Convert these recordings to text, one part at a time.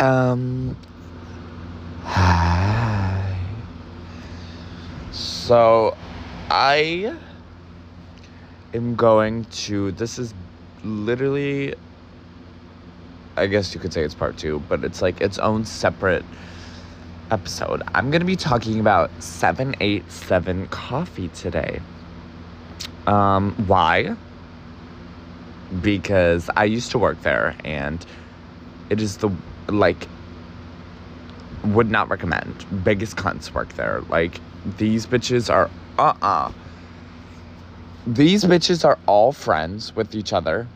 Um. Hi. So, I am going to. This is literally. I guess you could say it's part two, but it's like its own separate episode. I'm going to be talking about 787 coffee today. Um, why? Because I used to work there and it is the like would not recommend. Biggest cunts work there. Like these bitches are uh-uh. These bitches are all friends with each other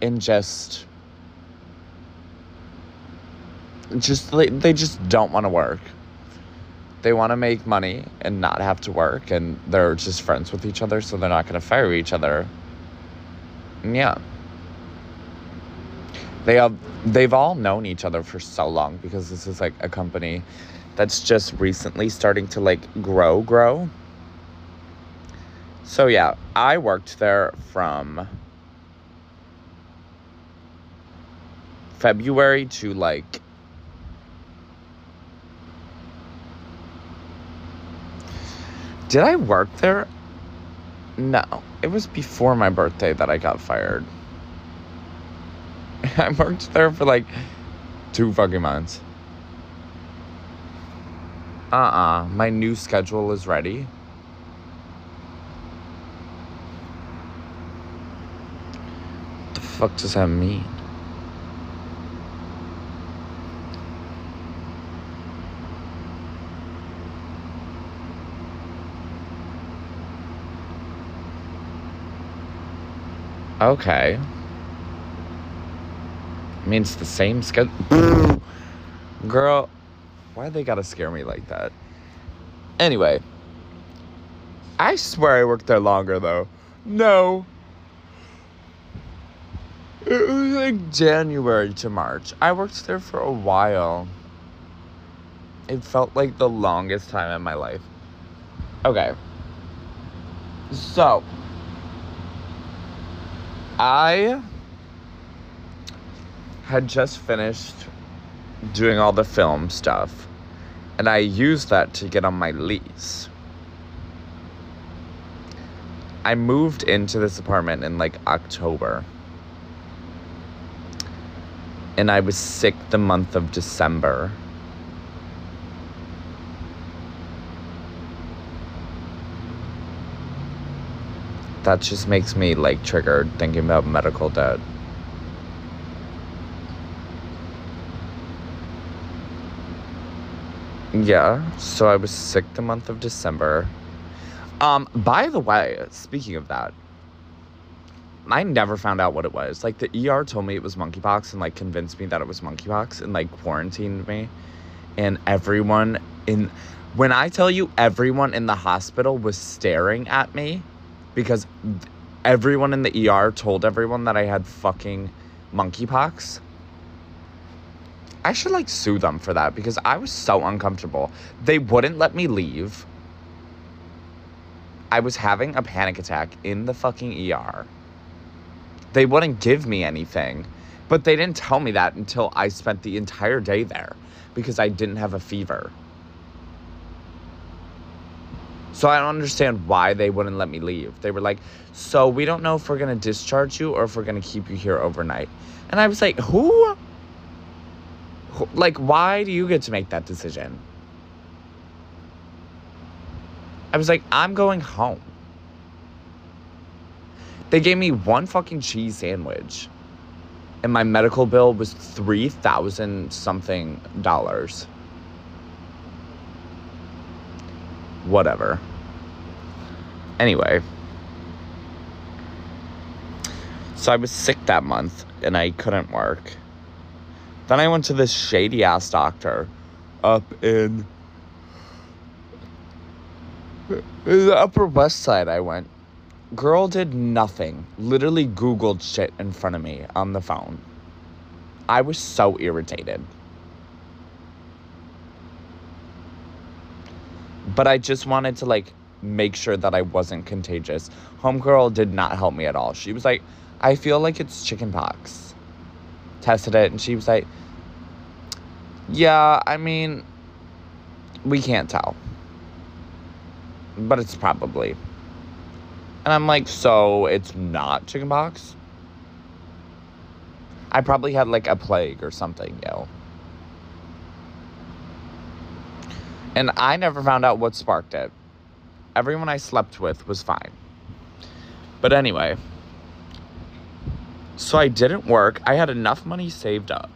and just just they, they just don't want to work. They want to make money and not have to work and they're just friends with each other so they're not going to fire each other. And yeah they have they've all known each other for so long because this is like a company that's just recently starting to like grow grow. So yeah i worked there from february to like did i work there? No. It was before my birthday that i got fired I worked there for like two fucking months. Uh uh My new schedule is ready. What the fuck does that mean? Okay. I mean, it's the same schedule. Girl, why they gotta scare me like that? Anyway, I swear I worked there longer though. No. It was like January to March. I worked there for a while. It felt like the longest time in my life. Okay. So, I had just finished doing all the film stuff, and I used that to get on my lease. I moved into this apartment in like October. And I was sick the month of December. That just makes me like triggered thinking about medical debt. Yeah, so I was sick the month of December. Um, by the way, speaking of that, I never found out what it was. Like the ER told me it was monkeypox and like convinced me that it was monkeypox and like quarantined me. And everyone in when I tell you everyone in the hospital was staring at me because everyone in the ER told everyone that I had fucking monkeypox. I should like sue them for that because I was so uncomfortable. They wouldn't let me leave. I was having a panic attack in the fucking ER. They wouldn't give me anything, but they didn't tell me that until I spent the entire day there because I didn't have a fever. So I don't understand why they wouldn't let me leave. They were like, "So we don't know if we're to discharge you or if we're to keep you here overnight." And I was like, "Who like, why do you get to make that decision? I was like, I'm going home. They gave me one fucking cheese sandwich. And my medical bill was 3000 something dollars. Whatever. Anyway. So I was sick that month and I couldn't work. Then I went to this shady ass doctor up in the Upper West Side. I went. Girl did nothing. Literally Googled shit in front of me on the phone. I was so irritated. But I just wanted to like make sure that I wasn't contagious. Homegirl did not help me at all. She was like, I feel like it's chickenpox. Tested it and she was like, Yeah, I mean, we can't tell. But it's probably. And I'm like, so it's not chickenpox? I probably had like a plague or something, yo. And I never found out what sparked it. Everyone I slept with was fine. But anyway, so I didn't work. I had enough money saved up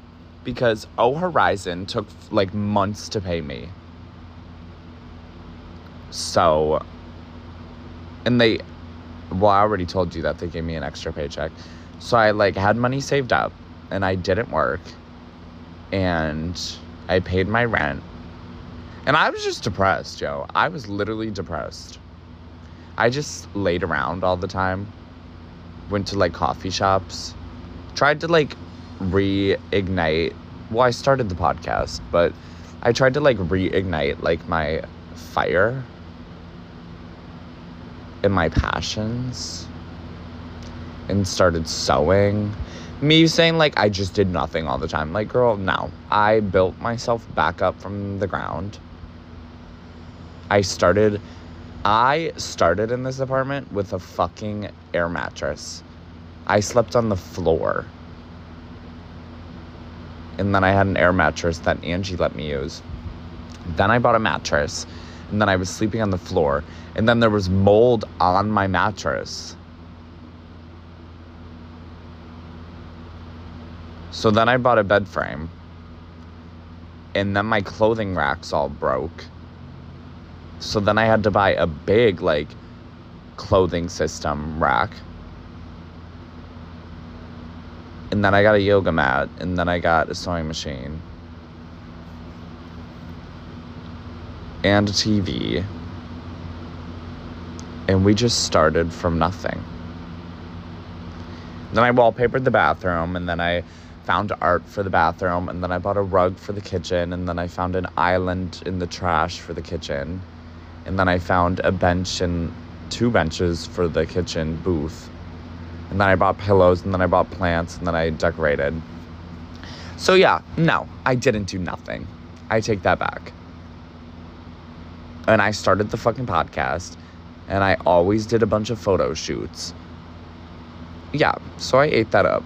because O Horizon took like months to pay me. So, and they, well, I already told you that they gave me an extra paycheck. So I like had money saved up and I didn't work and I paid my rent. And I was just depressed, Joe. I was literally depressed. I just laid around all the time. Went to like coffee shops. Tried to like reignite. Well, I started the podcast, but I tried to like reignite like my fire and my passions and started sewing me saying like I just did nothing all the time. Like, girl, no. I built myself back up from the ground. I started I started in this apartment with a fucking air mattress. I slept on the floor. And then I had an air mattress that Angie let me use. Then I bought a mattress. And then I was sleeping on the floor. And then there was mold on my mattress. So then I bought a bed frame. And then my clothing racks all broke. So then I had to buy a big, like, clothing system rack. And then I got a yoga mat. And then I got a sewing machine. And a TV. And we just started from nothing. Then I wallpapered the bathroom. And then I found art for the bathroom and then I bought a rug for the kitchen and then I found an island in the trash for the kitchen. And then I found a bench and two benches for the kitchen booth. And then I bought pillows and then I bought plants and then I decorated. So yeah, no, I didn't do nothing. I take that back. And I started the fucking podcast and I always did a bunch of photo shoots. Yeah, so I ate that up.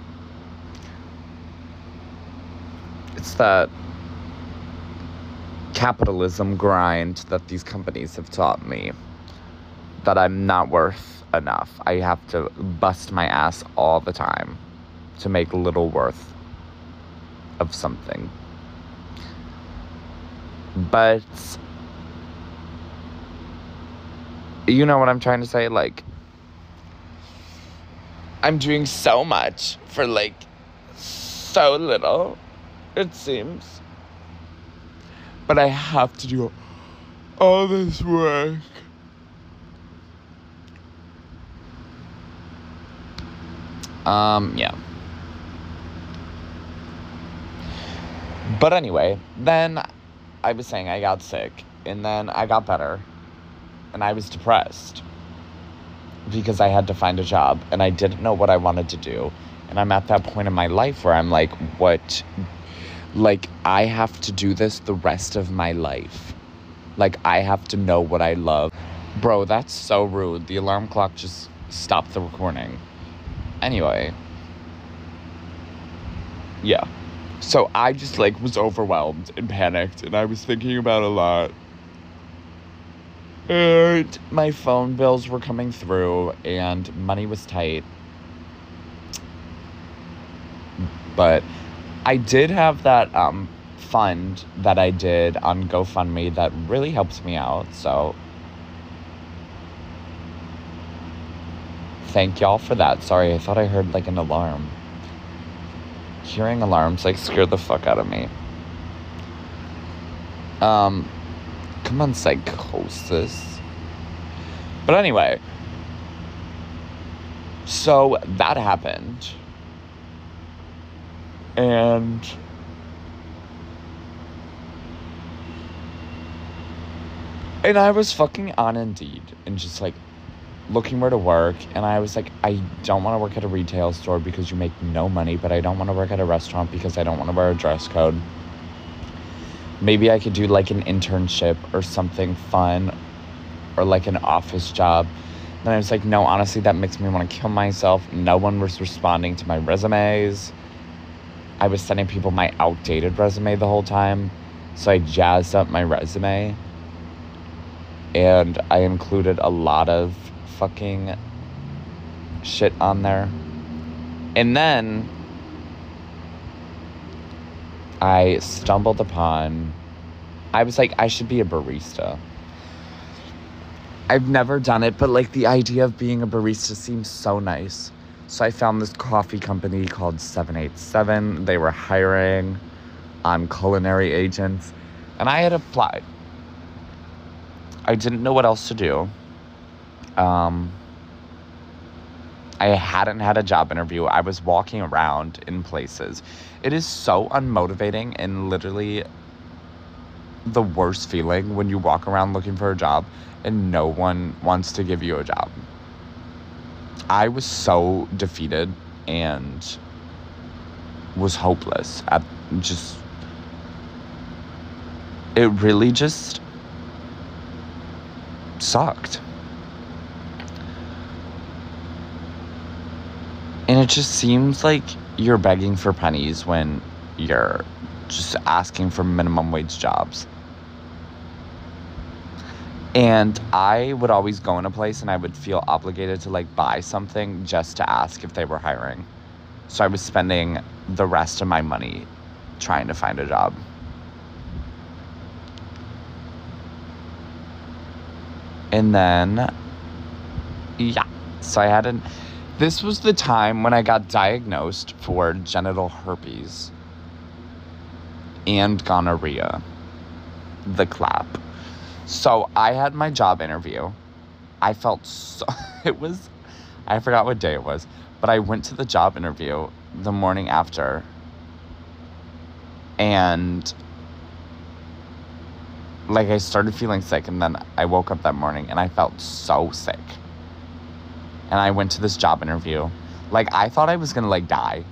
It's that capitalism grind that these companies have taught me that I'm not worth enough. I have to bust my ass all the time to make little worth of something. But you know what I'm trying to say? Like, I'm doing so much for like so little it seems. But I have to do all this work. Um, yeah. But anyway, then I was saying I got sick, and then I got better, and I was depressed because I had to find a job, and I didn't know what I wanted to do. And I'm at that point in my life where I'm like, what like I have to do this the rest of my life. Like I have to know what I love. Bro, that's so rude. The alarm clock just stopped the recording. Anyway. Yeah. So I just like was overwhelmed and panicked and I was thinking about a lot. And my phone bills were coming through and money was tight. But I did have that um, fund that I did on GoFundMe that really helps me out. So thank y'all for that. Sorry, I thought I heard like an alarm. Hearing alarms like scared the fuck out of me. Um, come on, psychosis. But anyway, so that happened and and I was fucking on Indeed and just like looking where to work and I was like I don't want to work at a retail store because you make no money but I don't want to work at a restaurant because I don't want to wear a dress code maybe I could do like an internship or something fun or like an office job. Then I was like, no, honestly, that makes me want to kill myself. No one was responding to my resumes. I was sending people my outdated resume the whole time. So I jazzed up my resume and I included a lot of fucking shit on there. And then I stumbled upon, I was like, I should be a barista. I've never done it, but like the idea of being a barista seems so nice. So I found this coffee company called 787. They were hiring on culinary agents, and I had applied. I didn't know what else to do. Um, I hadn't had a job interview. I was walking around in places. It is so unmotivating and literally the worst feeling when you walk around looking for a job and no one wants to give you a job. I was so defeated and was hopeless at just it really just sucked. And it just seems like you're begging for pennies when you're just asking for minimum wage jobs. And I would always go in a place and I would feel obligated to like buy something just to ask if they were hiring. So I was spending the rest of my money trying to find a job. And then, yeah, so I had an this was the time when I got diagnosed for genital herpes and gonorrhea. The clap. So I had my job interview. I felt so. It was. I forgot what day it was, but I went to the job interview the morning after. And. Like, I started feeling sick, and then I woke up that morning and I felt so sick and I went to this job interview. Like I thought I was gonna like die.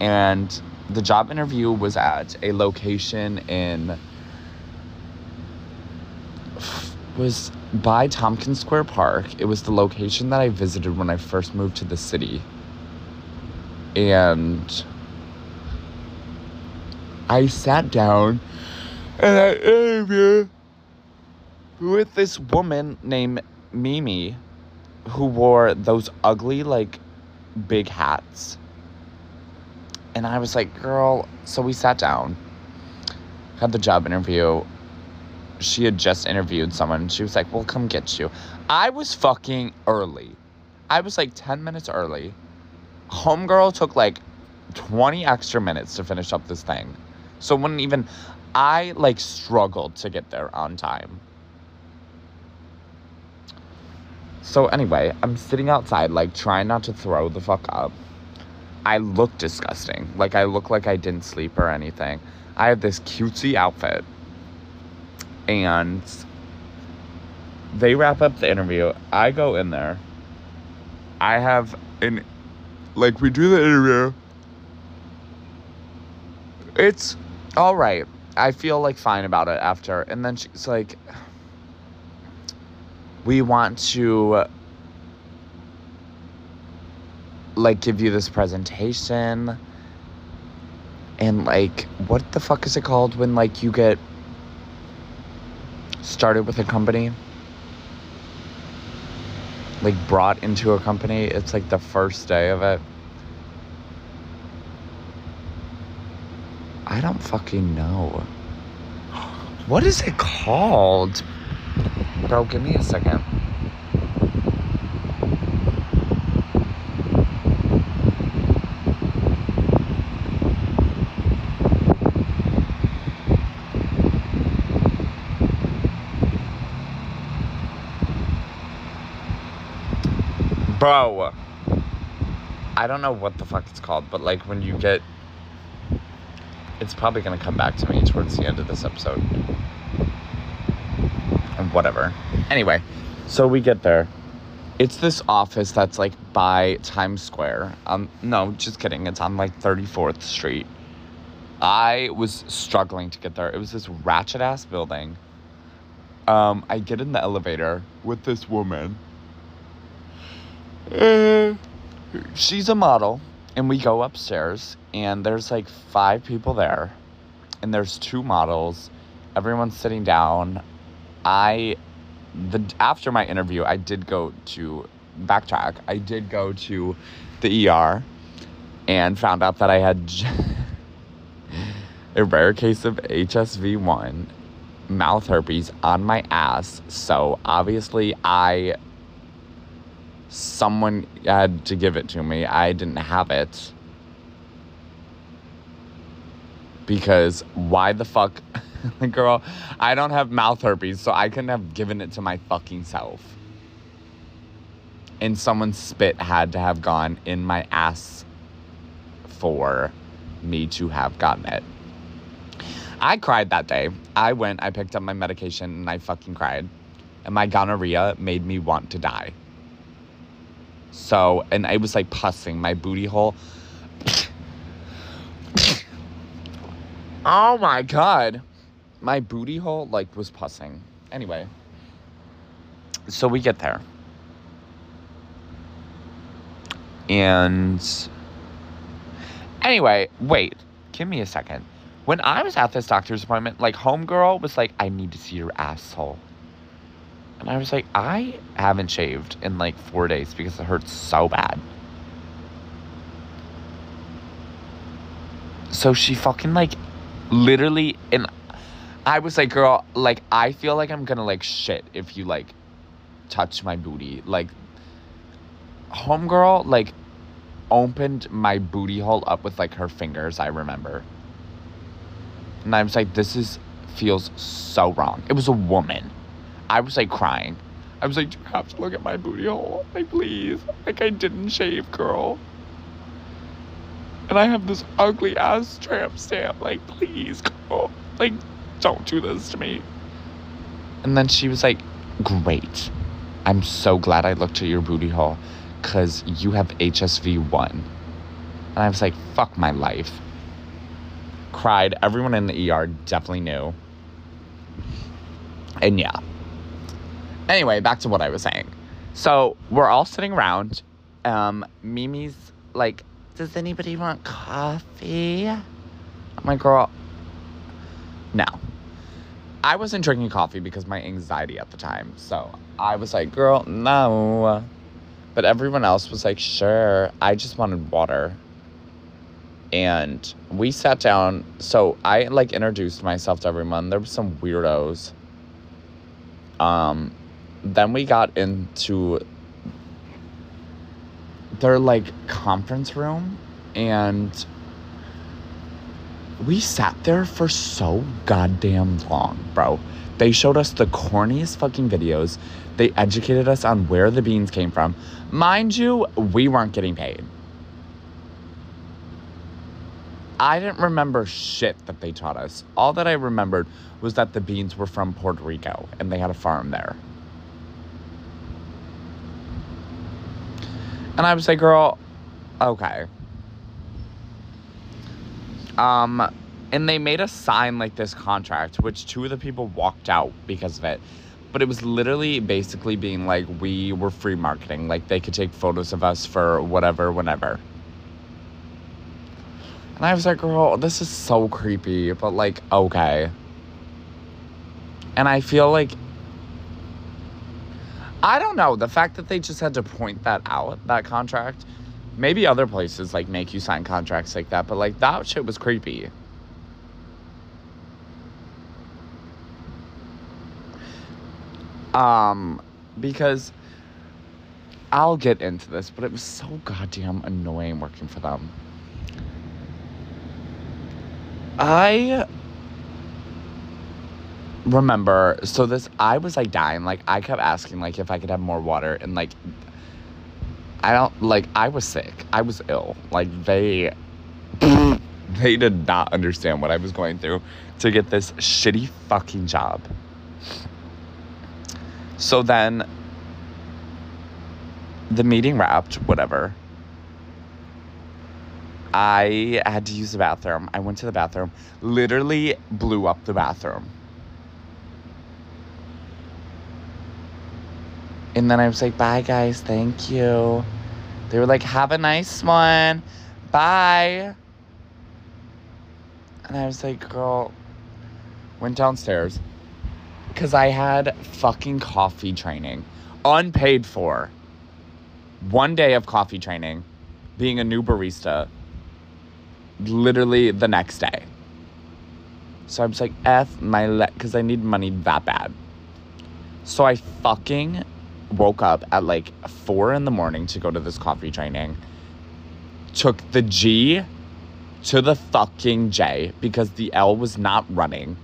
And the job interview was at a location in was by Tompkins Square Park. It was the location that I visited when I first moved to the city. And I sat down and I interviewed with this woman named Mimi who wore those ugly, like, big hats. And I was like, girl, so we sat down, had the job interview. She had just interviewed someone. She was like, we'll come get you. I was fucking early. I was like 10 minutes early. Homegirl took like 20 extra minutes to finish up this thing. So when even I like struggled to get there on time. So anyway, I'm sitting outside, like trying not to throw the fuck up. I look disgusting. Like I look like I didn't sleep or anything. I have this cutesy outfit. And they wrap up the interview. I go in there. I have an like we do the interview. It's all right. I feel like fine about it after. And then she's like we want to like give you this presentation and like what the fuck is it called when like you get started with a company like brought into a company it's like the first day of it. I don't fucking know. What is it called? Bro, give me a second. Bro, I don't know what the fuck it's called, but like when you get. It's probably gonna come back to me towards the end of this episode And whatever. Anyway, so we get there. It's this office that's like by Times Square. Um, no, just kidding. It's on like 34th Street. I was struggling to get there. It was this ratchet ass building. Um, I get in the elevator with this woman. Uh, she's a model, and we go upstairs, and there's like five people there, and there's two models. Everyone's sitting down. I, the after my interview, I did go to backtrack. I did go to the ER, and found out that I had. a rare case of HSV1 mouth herpes on my ass. So obviously, I. Someone had to give it to me. I didn't have it. Because why the fuck. Girl, I don't have mouth herpes, so I couldn't have given it to my fucking self. And someone's spit had to have gone in my ass for me to have gotten it. I cried that day. I went, I picked up my medication, and I fucking cried. And my gonorrhea made me want to die. So, and I was like pussing my booty hole. oh my god. My booty hole like was pussing. Anyway. So we get there. And anyway, wait. Give me a second. When I was at this doctor's appointment, like homegirl was like, I need to see your asshole. And I was like, I haven't shaved in like four days because it hurts so bad. So she fucking like literally and I was like, girl, like I feel like I'm gonna like shit if you like touch my booty. Like homegirl like opened my booty hole up with like her fingers, I remember. And I was like, this is feels so wrong. It was a woman. I was like crying. I was like, you have to look at my booty hole. Like, please. Like, I didn't shave, girl. And I have this ugly ass tramp stamp. Like, please, girl. Like, don't do this to me. And then she was like, great. I'm so glad I looked at your booty hole because you have HSV 1. And I was like, fuck my life cried. Everyone in the ER definitely knew. And yeah. Anyway, back to what I was saying. So we're all sitting around. Um, Mimi's like, does anybody want coffee? Like, girl, no. I wasn't drinking coffee because my anxiety at the time. So I was like, girl, no. But everyone else was like, sure. I just wanted water and we sat down so i like introduced myself to everyone there were some weirdos um then we got into their like conference room and we sat there for so goddamn long bro they showed us the corniest fucking videos they educated us on where the beans came from mind you we weren't getting paid I didn't remember shit that they taught us. All that I remembered was that the beans were from Puerto Rico and they had a farm there. And I was like, girl, okay. Um, and they made us sign like this contract, which two of the people walked out because of it. But it was literally basically being like, we were free marketing. Like they could take photos of us for whatever, whenever. And I was like, girl, this is so creepy, but like, okay. And I feel like, I don't know, the fact that they just had to point that out, that contract, maybe other places like make you sign contracts like that, but like that shit was creepy. Um, because I'll get into this, but it was so goddamn annoying working for them. I remember so this I was like dying. Like I kept asking like if I could have more water and like I don't like I was sick. I was ill. Like they they did not understand what I was going through to get this shitty fucking job. So then the meeting wrapped whatever. I had to use the bathroom. I went to the bathroom, literally blew up the bathroom. And then I was like, bye, guys, thank you. They were like, have a nice one. Bye. And I was like, girl, went downstairs because I had fucking coffee training, unpaid for. One day of coffee training, being a new barista, literally the next day. So I was like, F my leg, because I need money that bad. So I fucking woke up at like four in the morning to go to this coffee training. Took the G to the fucking J because the L was not running.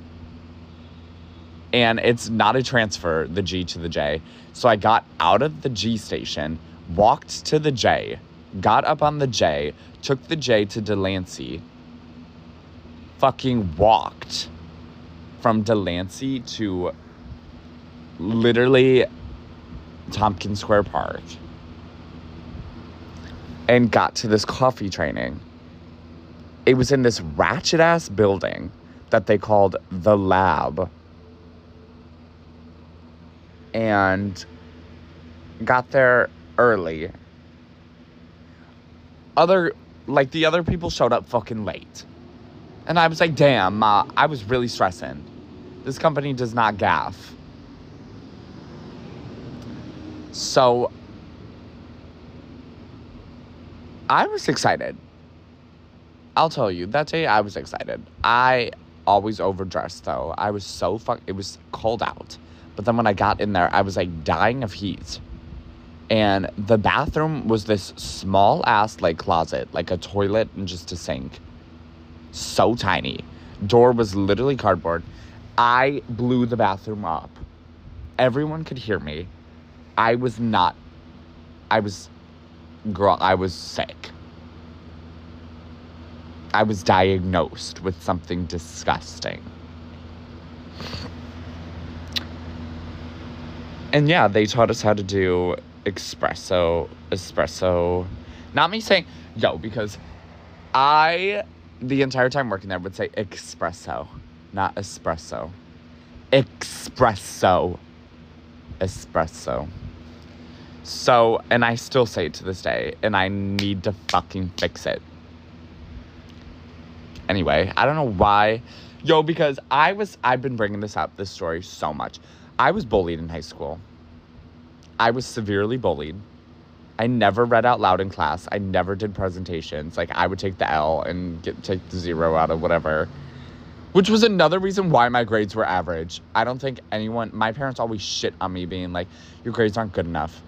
And it's not a transfer, the G to the J. So I got out of the G station, walked to the J, got up on the J, took the J to Delancey, fucking walked from Delancey to literally Tompkins Square Park and got to this coffee training. It was in this ratchet ass building that they called the lab. And got there early. Other, like, the other people showed up fucking late. And I was like, damn, uh, I was really stressing. This company does not gaff. So I was excited. I'll tell you, that day I was excited. I always overdressed though. I was so fuck it was cold out. But then when I got in there, I was like dying of heat. And the bathroom was this small ass like closet, like a toilet and just a sink. So tiny. Door was literally cardboard. I blew the bathroom up. Everyone could hear me. I was not, I was, girl, I was sick. I was diagnosed with something disgusting. And yeah, they taught us how to do espresso, espresso. Not me saying, yo, because I, the entire time working there, would say espresso, not espresso. Espresso. Espresso. So, and I still say it to this day, and I need to fucking fix it. Anyway, I don't know why. Yo, because I was, I've been bringing this up, this story so much. I was bullied in high school. I was severely bullied. I never read out loud in class. I never did presentations. Like, I would take the L and get take the zero out of whatever. Which was another reason why my grades were average. I don't think anyone, my parents always shit on me being like, your grades aren't good enough.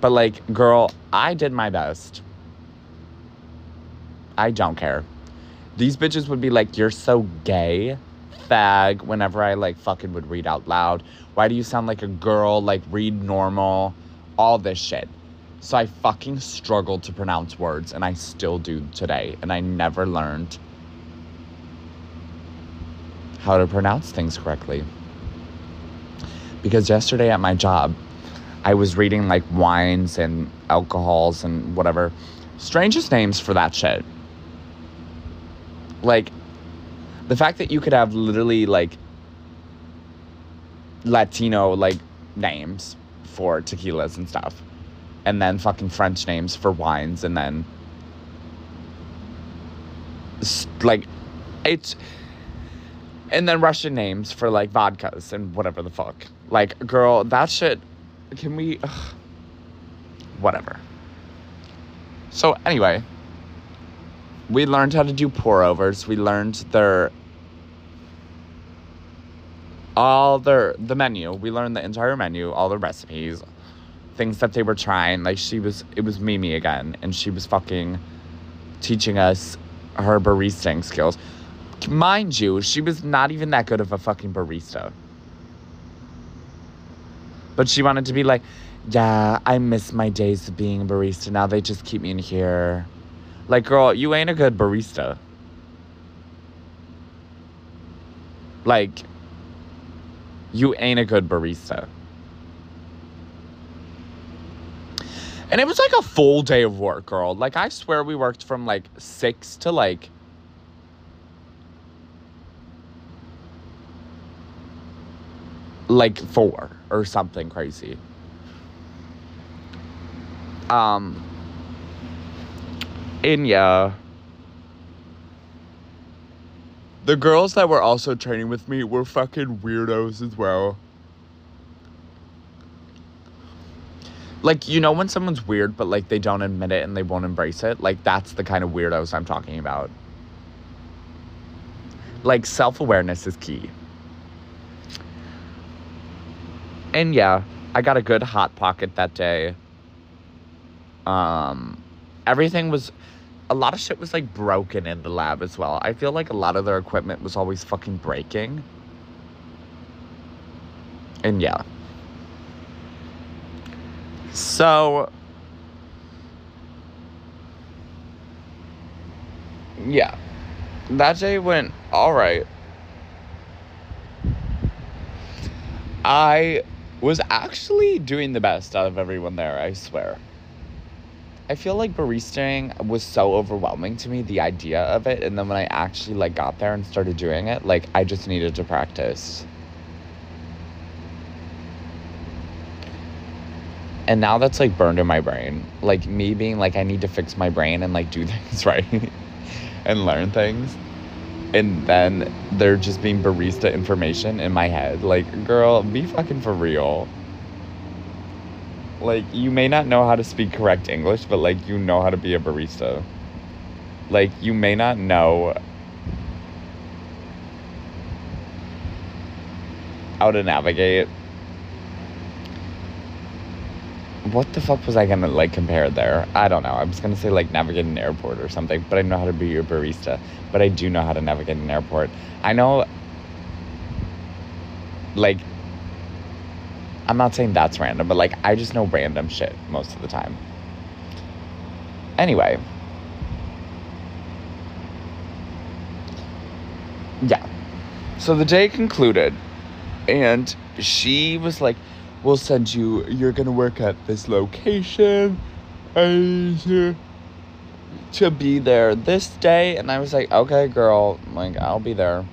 But like, girl, I did my best. I don't care. These bitches would be like, You're so gay, fag, whenever I like fucking would read out loud. Why do you sound like a girl? Like, read normal. All this shit. So I fucking struggled to pronounce words, and I still do today. And I never learned how to pronounce things correctly. Because yesterday at my job, I was reading like wines and alcohols and whatever. Strangest names for that shit. Like, the fact that you could have literally like Latino like names for tequilas and stuff, and then fucking French names for wines, and then like it's and then Russian names for like vodkas and whatever the fuck. Like, girl, that shit can we ugh, whatever. So anyway we learned how to do pour overs. We learned their all their the menu. We learned the entire menu all the recipes things that they were trying. Like she was it was mimi again and she was fucking teaching us her baristing skills. Mind you she was not even that good of a fucking barista but she wanted to be like, yeah, I miss my days of being a barista. Now they just keep me in here. Like, girl, you ain't a good barista. Like, you ain't a good barista. And it was like a full day of work, girl. Like, I swear we worked from like six to like. Like four or something crazy. Um. Yeah. The girls that were also training with me were fucking weirdos as well. Like, you know, when someone's weird, but like they don't admit it and they won't embrace it? Like, that's the kind of weirdos I'm talking about. Like, self awareness is key. And yeah, I got a good hot pocket that day. Um, everything was a lot of shit was like broken in the lab as well. I feel like a lot of their equipment was always fucking breaking. And yeah. So yeah. That day went all right. I was actually doing the best out of everyone there, I swear. I feel like baristaing was so overwhelming to me, the idea of it. And then when I actually like got there and started doing it, like I just needed to practice. And now that's like burned in my brain. Like me being like, I need to fix my brain and like do things right and learn things. And then they're just being barista information in my head. Like, girl, be fucking for real like you may not know how to speak correct English, but like you know how to be a barista. Like you may not know how to navigate. What the fuck was I gonna like compare there? I don't know. I was gonna say like navigate an airport or something, but I know how to be a barista. But I do know how to navigate an airport. I know like I'm not saying that's random, but like I just know random shit most of the time. Anyway. Yeah. So the day concluded and she was like, We'll send you you're gonna work at this location And to be there this day and I was like, Okay girl, like I'll be there.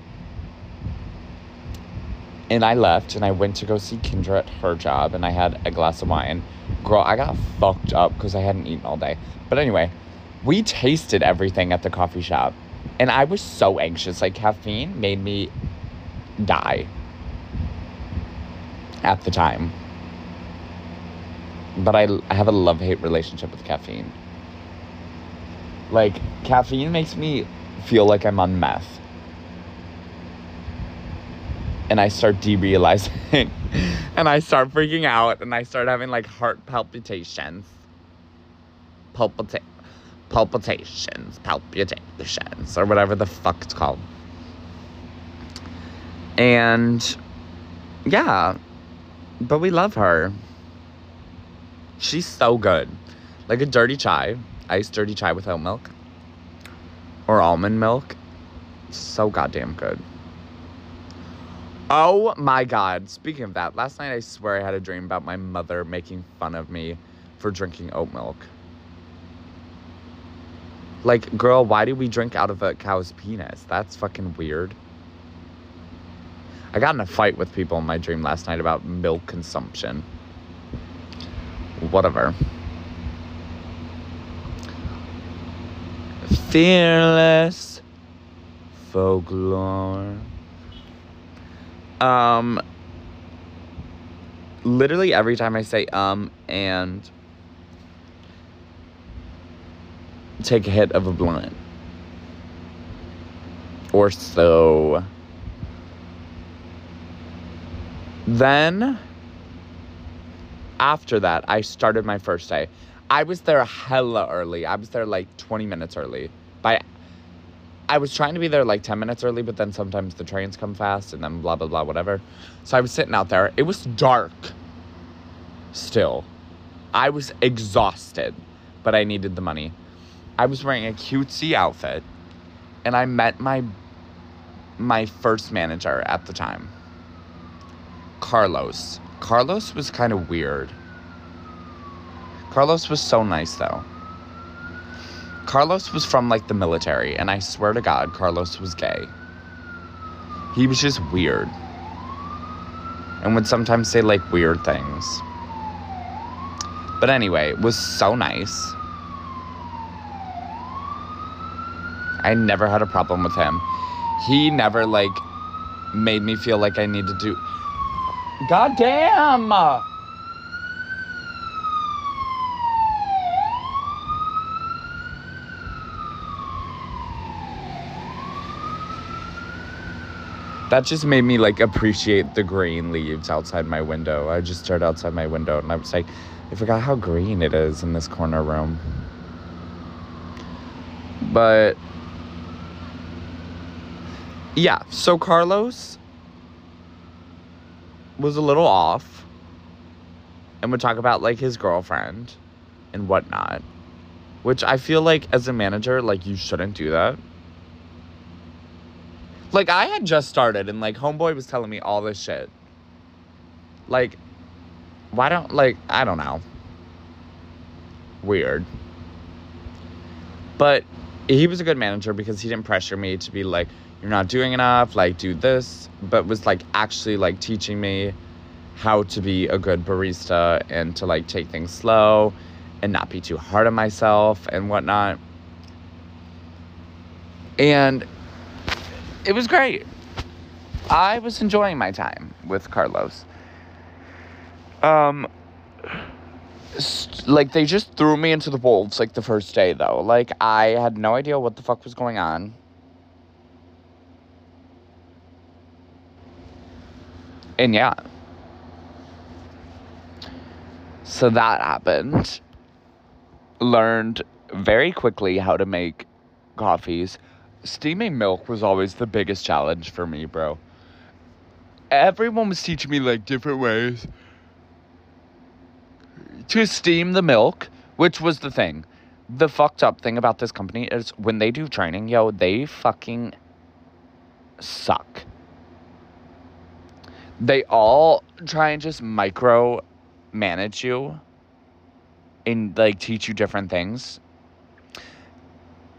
And I left and I went to go see Kendra at her job and I had a glass of wine. Girl, I got fucked up because I hadn't eaten all day. But anyway, we tasted everything at the coffee shop and I was so anxious. Like, caffeine made me die at the time. But I, I have a love hate relationship with caffeine. Like, caffeine makes me feel like I'm on meth and I start derealizing and I start freaking out and I start having like heart palpitations. Palpita- palpitations, palpitations, or whatever the fuck it's called. And yeah, but we love her. She's so good. Like a dirty chai, iced dirty chai with oat milk or almond milk. So goddamn good. Oh my god. Speaking of that, last night I swear I had a dream about my mother making fun of me for drinking oat milk. Like, girl, why do we drink out of a cow's penis? That's fucking weird. I got in a fight with people in my dream last night about milk consumption. Whatever. Fearless folklore. Um, literally every time I say um and take a hit of a blunt or so. Then after that, I started my first day. I was there hella early. I was there like 20 minutes early. By I was trying to be there like 10 minutes early, but then sometimes the trains come fast and then blah, blah, blah, whatever. So I was sitting out there. It was dark still. I was exhausted, but I needed the money. I was wearing a cutesy outfit and I met my my first manager at the time. Carlos. Carlos was kind of weird. Carlos was so nice though. Carlos was from like the military, and I swear to God, Carlos was gay. He was just weird. And would sometimes say like weird things. But anyway, was so nice. I never had a problem with him. He never like made me feel like I need to do. God damn! That just made me like appreciate the green leaves outside my window. I just stared outside my window and I was like, I forgot how green it is in this corner room. But yeah, so Carlos was a little off and would talk about like his girlfriend and whatnot. Which I feel like as a manager, like you shouldn't do that. Like I had just started and like homeboy was telling me all this shit. Like why don't like I don't know. Weird. But he was a good manager because he didn't pressure me to be like you're not doing enough, like do this, but was like actually like teaching me how to be a good barista and to like take things slow and not be too hard on myself and whatnot. And it was great. I was enjoying my time with Carlos. Um, like they just threw me into the wolves like the first day though. Like I had no idea what the fuck was going on. And yeah. So that happened. Learned very quickly how to make coffees. Steaming milk was always the biggest challenge for me, bro. Everyone was teaching me like different ways to steam the milk, which was the thing. The fucked up thing about this company is when they do training, yo, they fucking suck. They all try and just micro manage you and like teach you different things.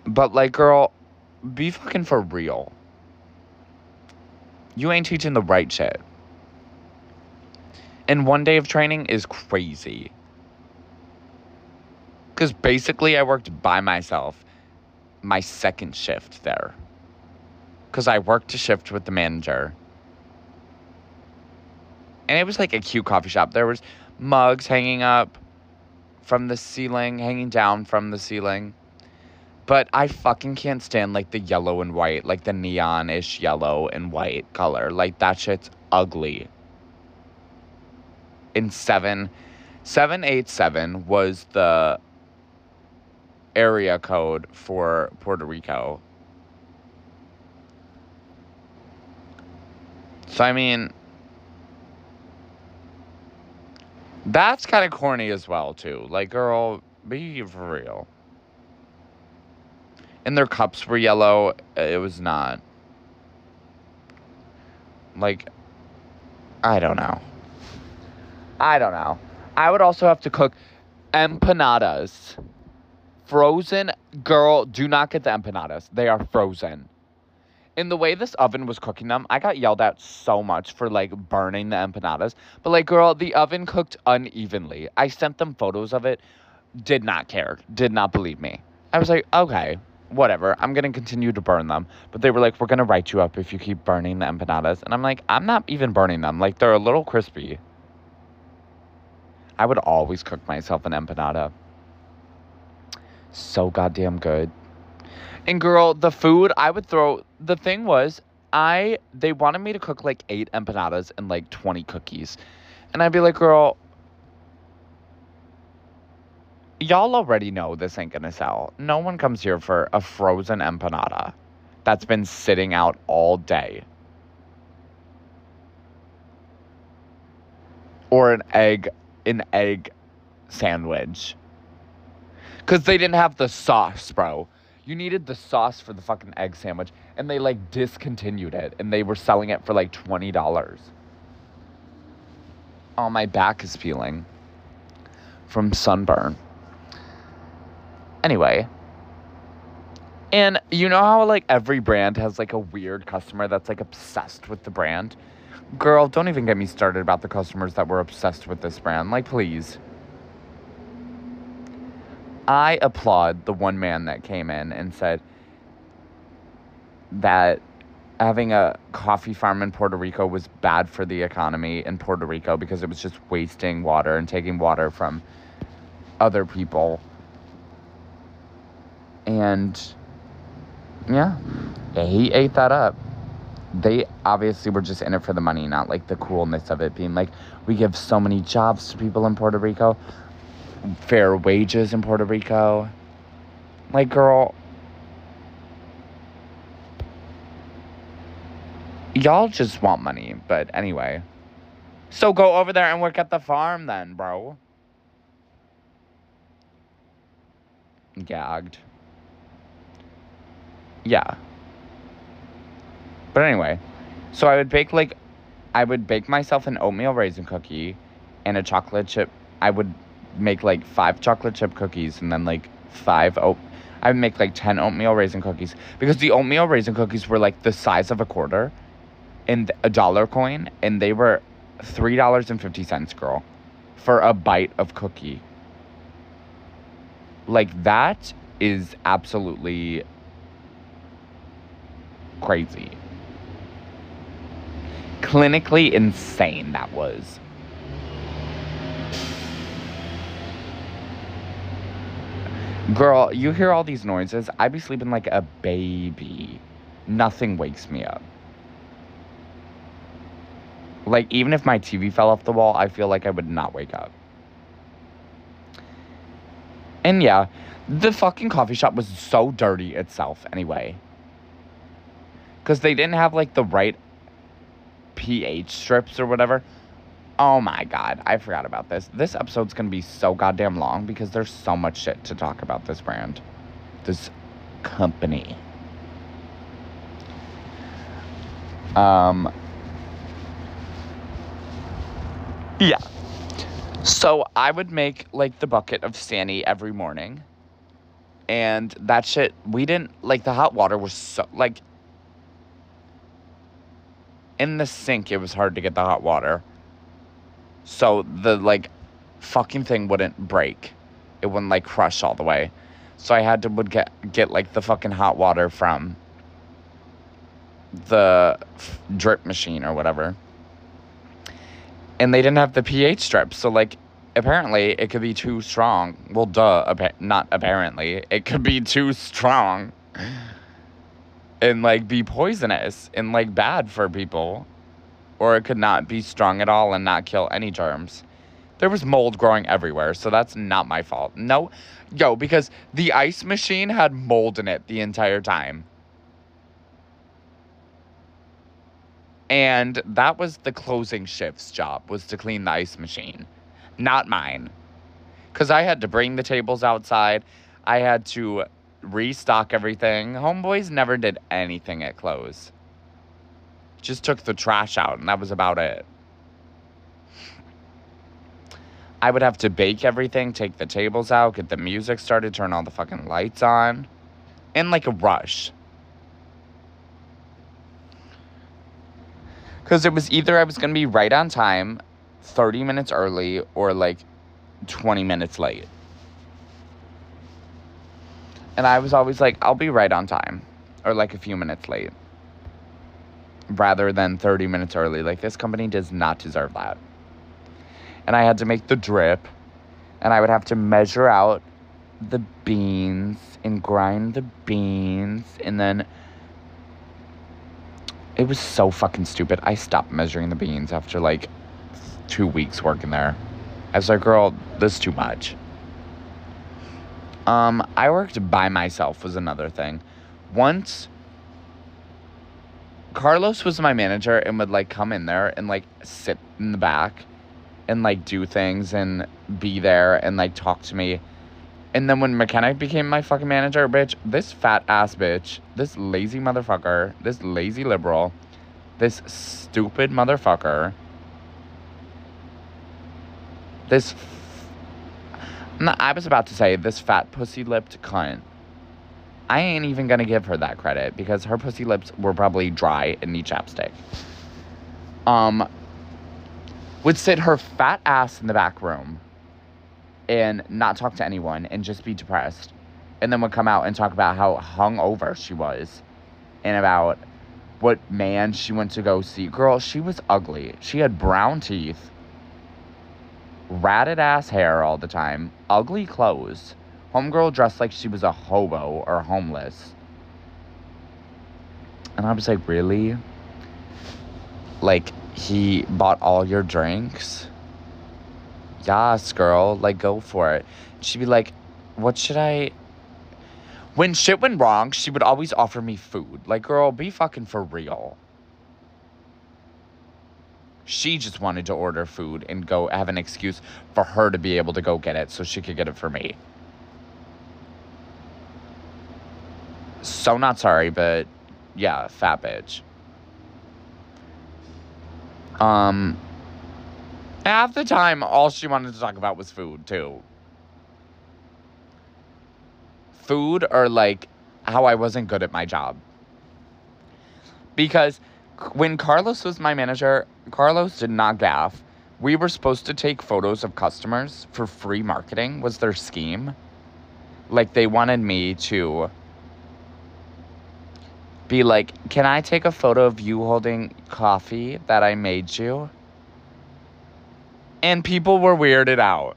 But like, girl, be fucking for real. You ain't teaching the right shit. And one day of training is crazy. Because basically, I worked by myself my second shift there. Because I worked a shift with the manager. And it was like a cute coffee shop. There was mugs hanging up from the ceiling, hanging down from the ceiling. But I fucking can't stand like the yellow and white, like the neon-ish yellow and white color. Like that shit's ugly. In seven, seven eight seven was the area code for Puerto Rico. So, I mean, that's kind of corny as well, too. Like, girl, be for real. And their cups were yellow. It was not. Like, I don't know. I don't know. I would also have to cook empanadas frozen. Girl, do not get the empanadas. They are frozen. In the way this oven was cooking them, I got yelled at so much for like burning the empanadas. But like, girl, the oven cooked unevenly. I sent them photos of it. Did not care. Did not believe me. I was like, okay, whatever. I'm going to continue to burn them. But they were like, we're going to write you up if you keep burning the empanadas. And I'm like, I'm not even burning them. Like, they're a little crispy. I would always cook myself an empanada so goddamn good. And girl, the food I would throw. The thing was, I they wanted me to cook like eight empanadas and like twenty cookies, and I'd be like, girl, y'all already know this ain't gonna sell. No one comes here for a frozen empanada that's been sitting out all day. Or an egg, an egg sandwich. Because they didn't have the sauce, bro. You needed the sauce for the fucking egg sandwich. And they like discontinued it. And they were selling it for like $20. Oh, my back is peeling from sunburn. Anyway, and you know how like every brand has like a weird customer that's like obsessed with the brand? Girl, don't even get me started about the customers that were obsessed with this brand. Like, please. I applaud the one man that came in and said that having a coffee farm in Puerto Rico was bad for the economy in Puerto Rico because it was just wasting water and taking water from other people. And yeah, he ate that up. They obviously were just in it for the money, not like the coolness of it being like, we give so many jobs to people in Puerto Rico, fair wages in Puerto Rico. Like, girl, y'all just want money, but anyway. So go over there and work at the farm then, bro. Gagged. Yeah. But anyway, so I would bake like, I would bake myself an oatmeal raisin cookie and a chocolate chip. I would make like five chocolate chip cookies and then like five oat. I would make like 10 oatmeal raisin cookies because the oatmeal raisin cookies were like the size of a quarter and a dollar coin and they were $3.50, girl, for a bite of cookie. Like that is absolutely crazy. Clinically insane, that was. Girl, you hear all these noises. I be sleeping like a baby. Nothing wakes me up. Like, even if my TV fell off the wall, I feel like I would not wake up. And yeah, the fucking coffee shop was so dirty itself anyway because they didn't have like the right pH strips or whatever. Oh my god, I forgot about this. This episode's gonna be so goddamn long because there's so much shit to talk about this brand, this company. Um, yeah. So I would make like the bucket of Sani every morning. And that shit, we didn't like the hot water was so like in the sink, it was hard to get the hot water. So the like fucking thing wouldn't break. It wouldn't like crush all the way. So I had to would get get like the fucking hot water from the drip machine or whatever. And they didn't have the pH strip, so like apparently it could be too strong. Well, duh, appa- not apparently. It could be too strong and like be poisonous and like bad for people. Or it could not be strong at all and not kill any germs. There was mold growing everywhere, so that's not my fault. No, yo, because the ice machine had mold in it the entire time. And that was the closing shift's job was to clean the ice machine, not mine. Cuz I had to bring the tables outside. I had to restock everything. Homeboys never did anything at close. Just took the trash out, and that was about it. I would have to bake everything, take the tables out, get the music started, turn all the fucking lights on. In like a rush. Because it was either I was going to be right on time, 30 minutes early, or like 20 minutes late. And I was always like, I'll be right on time or like a few minutes late rather than 30 minutes early. Like, this company does not deserve that. And I had to make the drip and I would have to measure out the beans and grind the beans and then it was so fucking stupid. I stopped measuring the beans after like two weeks working there. I was like, girl, this is too much. Um, I worked by myself was another thing. Once Carlos was my manager and would like come in there and like sit in the back and like do things and be there and like talk to me. And then when McKenna became my fucking manager, bitch, this fat ass bitch, this lazy motherfucker, this lazy liberal, this stupid motherfucker, this No, I was about to say this fat pussy lipped cunt. I ain't even gonna give her that credit because her pussy lips were probably dry and need chapstick. Um, would sit her fat ass in the back room and not talk to anyone and just be depressed. And then would come out and talk about how hungover she was and about what man she went to go see. Girl, she was ugly. She had brown teeth, ratted ass hair all the time, ugly clothes. Homegirl dressed like she was a hobo or homeless. And I was like, really? Like, he bought all your drinks? Yes, girl. Like, go for it. She'd be like, what should I. When shit went wrong, she would always offer me food. Like, girl, be fucking for real. She just wanted to order food and go have an excuse for her to be able to go get it so she could get it for me. So not sorry, but yeah, fat bitch. Um, half the time, all she wanted to talk about was food, too. Food or like how I wasn't good at my job. Because when Carlos was my manager, Carlos did not gaff. We were supposed to take photos of customers for free marketing, was their scheme. Like, they wanted me to be like, Can I take a photo of you holding coffee that I made you? And people were weirded out.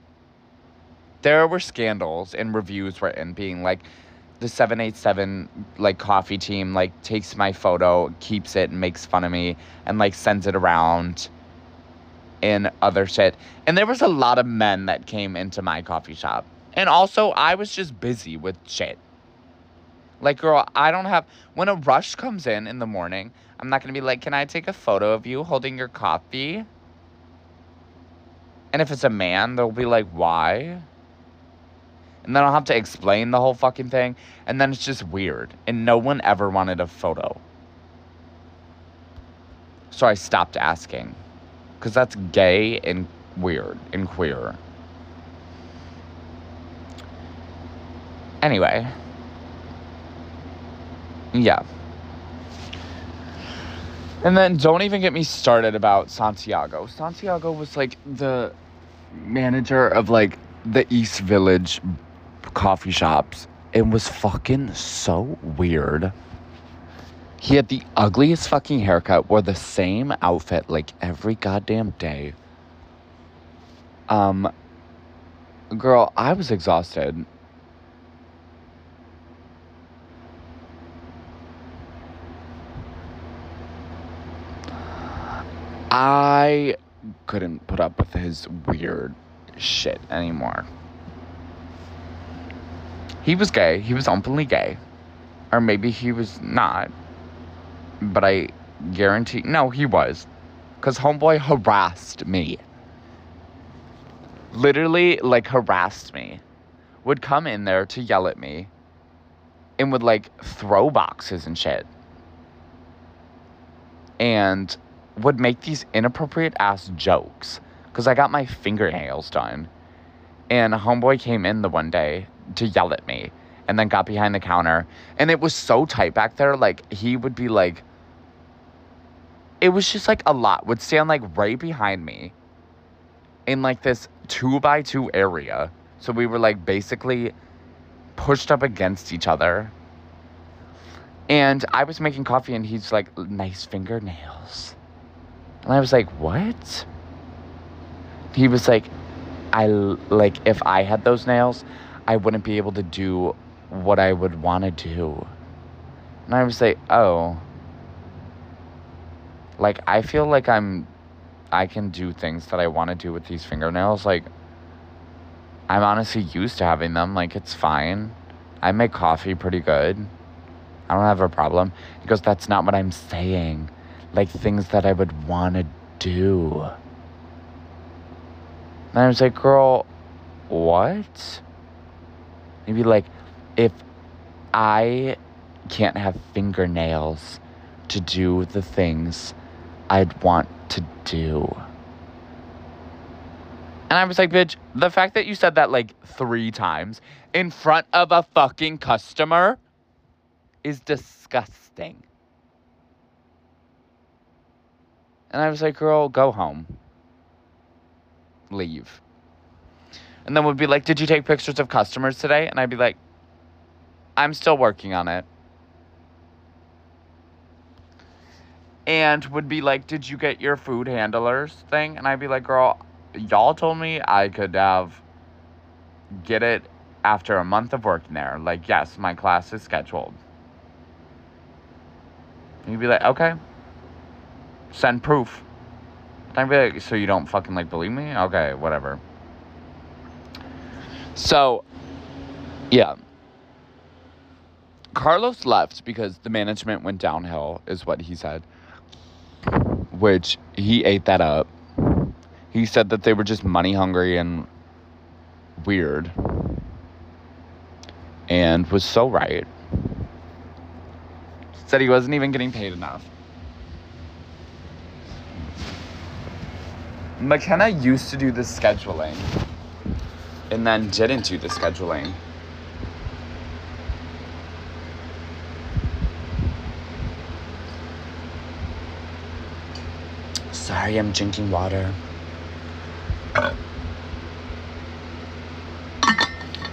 There were scandals and reviews written being like, the 787 like coffee team like takes my photo, keeps it and makes fun of me and like sends it around in other shit. And there was a lot of men that came into my coffee shop. And also I was just busy with shit. Like, girl, I don't have. When a rush comes in in the morning, I'm not going to be like, can I take a photo of you holding your coffee? And if it's a man, they'll be like, why? And then I'll have to explain the whole fucking thing. And then it's just weird. And no one ever wanted a photo. So I stopped asking. Because that's gay and weird and queer. Anyway. Yeah. And then don't even get me started about Santiago. Santiago was like the manager of like the East Village coffee shops. It was fucking so weird. He had the ugliest fucking haircut, wore the same outfit like every goddamn day. Um, girl, I was exhausted. I couldn't put up with his weird shit anymore. He was gay. He was openly gay. Or maybe he was not. But I guarantee. No, he was. Because Homeboy harassed me. Literally, like, harassed me. Would come in there to yell at me. And would, like, throw boxes and shit. And would make these inappropriate ass jokes because I got my fingernails done. And a homeboy came in the one day to yell at me and then got behind the counter. And it was so tight back there. Like, he would be like, it was just like a lot, would stand like right behind me in like this two by two area. So we were like basically pushed up against each other. And I was making coffee and he's like, nice fingernails. And I was like, what? He was like, I like if I had those nails, I wouldn't be able to do what I would want to do. And I was like, oh. Like I feel like I'm I can do things that I want to do with these fingernails. Like I'm honestly used to having them. Like it's fine. I make coffee pretty good. I don't have a problem. He goes, that's not what I'm saying like things that I would want to do. And I was like, girl, what? Maybe like, if I can't have fingernails to do the things I'd want to do. And I was like, bitch, the fact that you said that like three times in front of a fucking customer is disgusting. And I was like, girl, go home. Leave. And then would be like, did you take pictures of customers today? And I'd be like, I'm still working on it. And would be like, did you get your food handlers thing? And I'd be like, girl, y'all told me I could have get it after a month of working there. Like, yes, my class is scheduled. And you'd be like, okay, send proof. I'd be like, so you don't fucking like believe me? Okay, whatever. So, yeah. Carlos left because the management went downhill, is what he said. Which he ate that up. He said that they were just money hungry and weird. And was so right. Said he wasn't even getting paid enough. McKenna used to do the scheduling and then didn't do the scheduling. Sorry, I'm drinking water.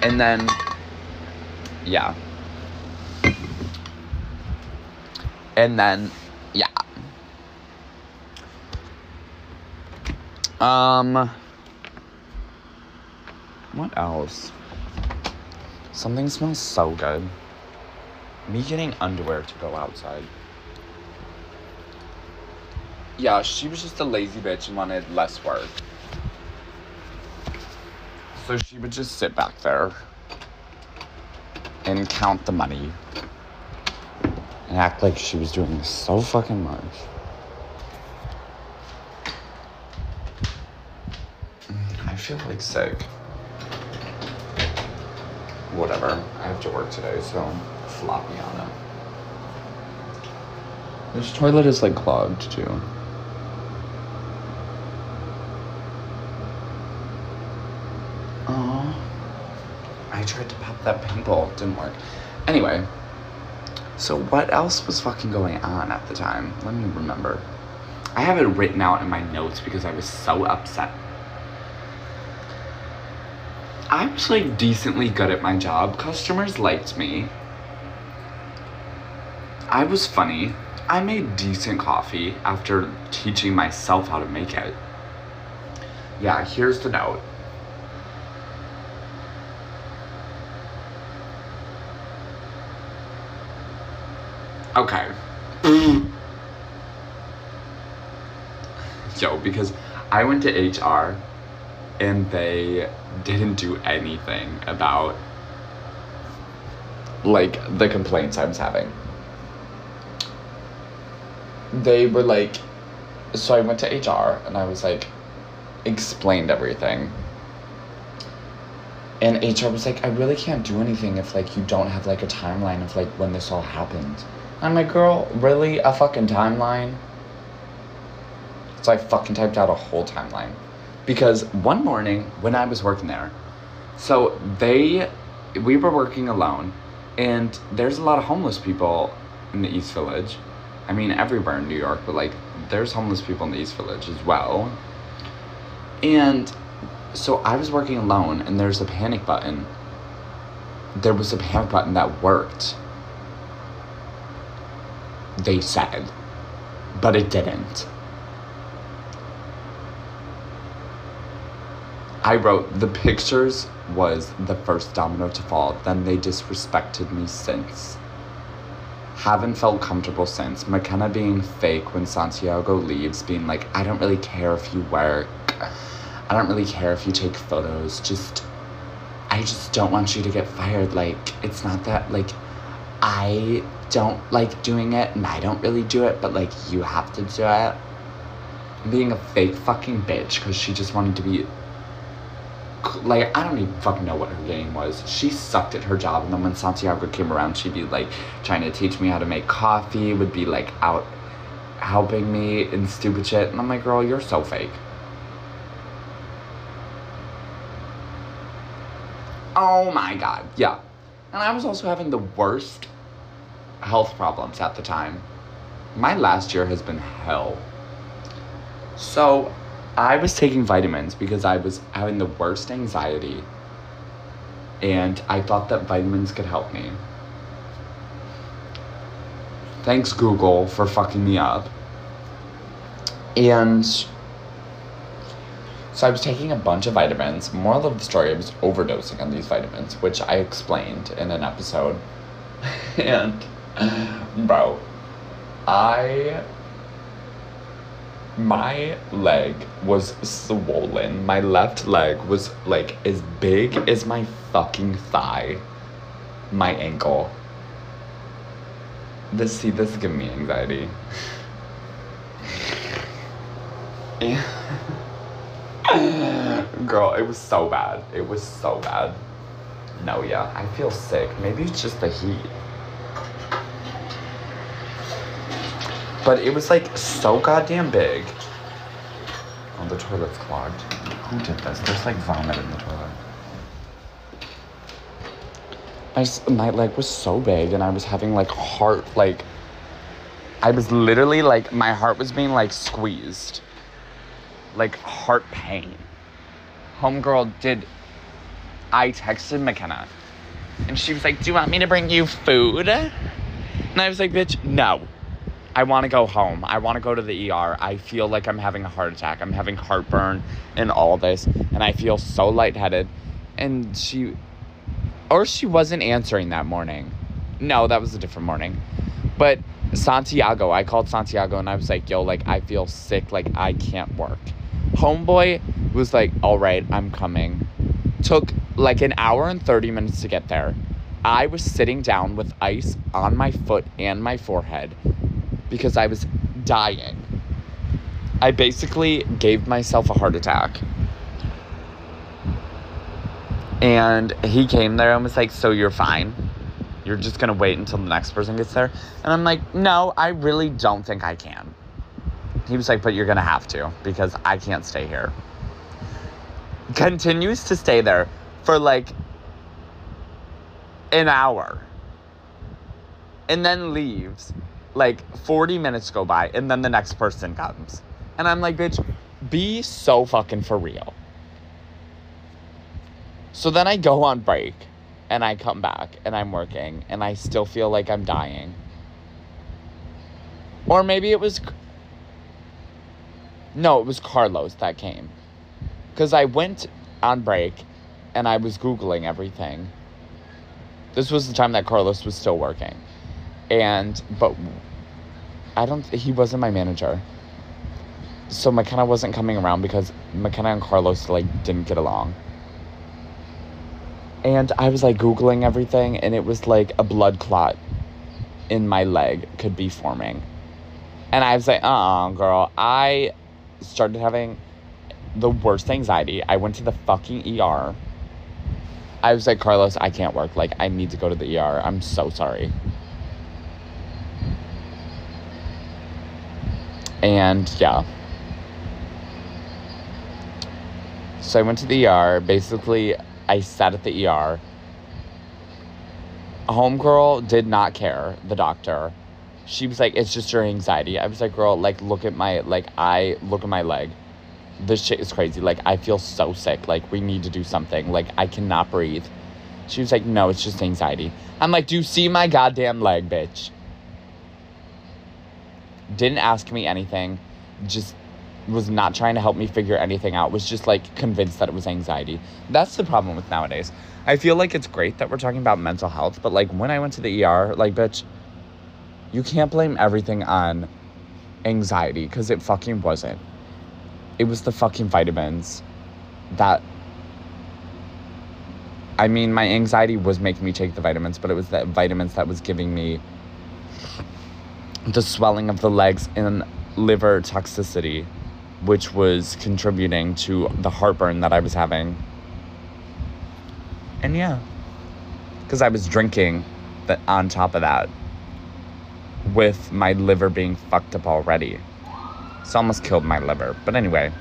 And then, yeah. And then, yeah. Um, what else? Something smells so good. Me getting underwear to go outside. Yeah, she was just a lazy bitch and wanted less work. So she would just sit back there and count the money and act like she was doing so fucking much. Feel like sick. Whatever. I have to work today, so floppy on it. This toilet is like clogged too. Oh, I tried to pop that pimple, didn't work. Anyway, so what else was fucking going on at the time? Let me remember. I have it written out in my notes because I was so upset. I was like decently good at my job. Customers liked me. I was funny. I made decent coffee after teaching myself how to make it. Yeah, here's the note. Okay. Yo, because I went to HR and they didn't do anything about like the complaints I was having. They were like, so I went to HR and I was like, explained everything. And HR was like, I really can't do anything if like you don't have like a timeline of like when this all happened. I'm like, girl, really? A fucking timeline? So I fucking typed out a whole timeline. Because one morning when I was working there, so they, we were working alone, and there's a lot of homeless people in the East Village. I mean, everywhere in New York, but like, there's homeless people in the East Village as well. And so I was working alone, and there's a panic button. There was a panic button that worked they said, but it didn't. I wrote, the pictures was the first domino to fall, then they disrespected me since. Haven't felt comfortable since. McKenna being fake when Santiago leaves, being like, I don't really care if you work. I don't really care if you take photos. Just, I just don't want you to get fired. Like, it's not that, like, I don't like doing it and I don't really do it, but like you have to do it. Being a fake fucking bitch because she just wanted to be. Like, I don't even fucking know what her game was. She sucked at her job, and then when Santiago came around, she'd be like trying to teach me how to make coffee, would be like out helping me and stupid shit. And I'm like, girl, you're so fake. Oh my god, yeah. And I was also having the worst health problems at the time. My last year has been hell. So, I was taking vitamins because I was having the worst anxiety. And I thought that vitamins could help me. Thanks, Google, for fucking me up. And so I was taking a bunch of vitamins. Moral of the story, I was overdosing on these vitamins, which I explained in an episode. and, bro, I. My leg was swollen. My left leg was like as big as my fucking thigh. My ankle. This, see, this is giving me anxiety. Girl, it was so bad. It was so bad. No, yeah, I feel sick. Maybe it's just the heat. But it was like so goddamn big. Oh, the toilet's clogged. Who did this? There's like vomit in the toilet. My, my leg was so big and I was having like heart, like, I was literally like, my heart was being like squeezed like heart pain. Homegirl did. I texted McKenna and she was like, Do you want me to bring you food? And I was like, Bitch, no. I want to go home. I want to go to the ER. I feel like I'm having a heart attack. I'm having heartburn and all this. And I feel so lightheaded. And she, or she wasn't answering that morning. No, that was a different morning. But Santiago, I called Santiago and I was like, yo, like, I feel sick. Like, I can't work. Homeboy was like, all right, I'm coming. Took like an hour and 30 minutes to get there. I was sitting down with ice on my foot and my forehead because I was dying. I basically gave myself a heart attack. And he came there and was like, So you're fine? You're just gonna wait until the next person gets there? And I'm like, No, I really don't think I can. He was like, but you're gonna have to because I can't stay here. Continues to stay there for like an hour and then leaves. Like 40 minutes go by and then the next person comes. And I'm like, bitch, be so fucking for real. So then I go on break and I come back and I'm working and I still feel like I'm dying. Or maybe it was no, it was Carlos that came. Because I went on break and I was Googling everything. This was the time that Carlos was still working. And, but I don't, he wasn't my manager. So McKenna wasn't coming around because McKenna and Carlos, like, didn't get along. And I was, like, Googling everything and it was like a blood clot in my leg could be forming. And I was like, uh girl, I started having the worst anxiety. I went to the fucking ER. I was like, Carlos, I can't work. Like, I need to go to the ER. I'm so sorry. And yeah. So I went to the ER. Basically, I sat at the ER. Homegirl did not care, the doctor she was like, it's just your anxiety. I was like, girl, like, look at my, like, I, look at my leg. This shit is crazy. Like, I feel so sick. Like, we need to do something. Like, I cannot breathe. She was like, no, it's just anxiety. I'm like, do you see my goddamn leg, bitch? Didn't ask me anything. Just was not trying to help me figure anything out. Was just like convinced that it was anxiety. That's the problem with nowadays. I feel like it's great that we're talking about mental health, but like when I went to the ER, like, bitch, you can't blame everything on anxiety because it fucking wasn't. It was the fucking vitamins that. I mean, my anxiety was making me take the vitamins, but it was the vitamins that was giving me the swelling of the legs and liver toxicity, which was contributing to the heartburn that I was having. And yeah, because I was drinking that on top of that with my liver being fucked up already. It's almost killed my liver. But anyway.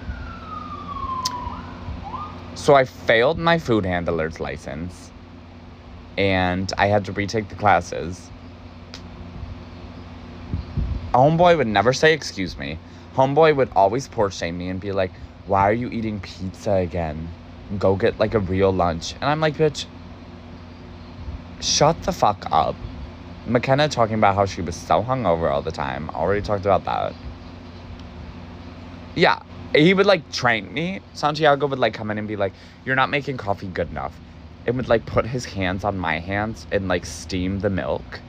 So I failed my food handler's license and I had to retake the classes. Homeboy would never say excuse me. Homeboy would always poor shame me and be like, Why are you eating pizza again? Go get like a real lunch. And I'm like, bitch, shut the fuck up. McKenna talking about how she was so hungover all the time. Already talked about that. Yeah, he would like train me. Santiago would like come in and be like, You're not making coffee good enough. And would like put his hands on my hands and like steam the milk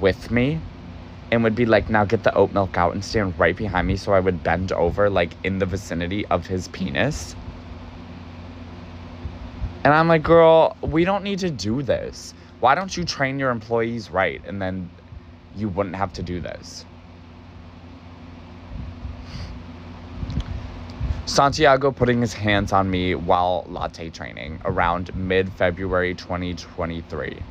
with me. And would be like, Now get the oat milk out and stand right behind me so I would bend over like in the vicinity of his penis. And I'm like, Girl, we don't need to do this. Why don't you train your employees right and then you wouldn't have to do this? Santiago putting his hands on me while latte training around mid February 2023.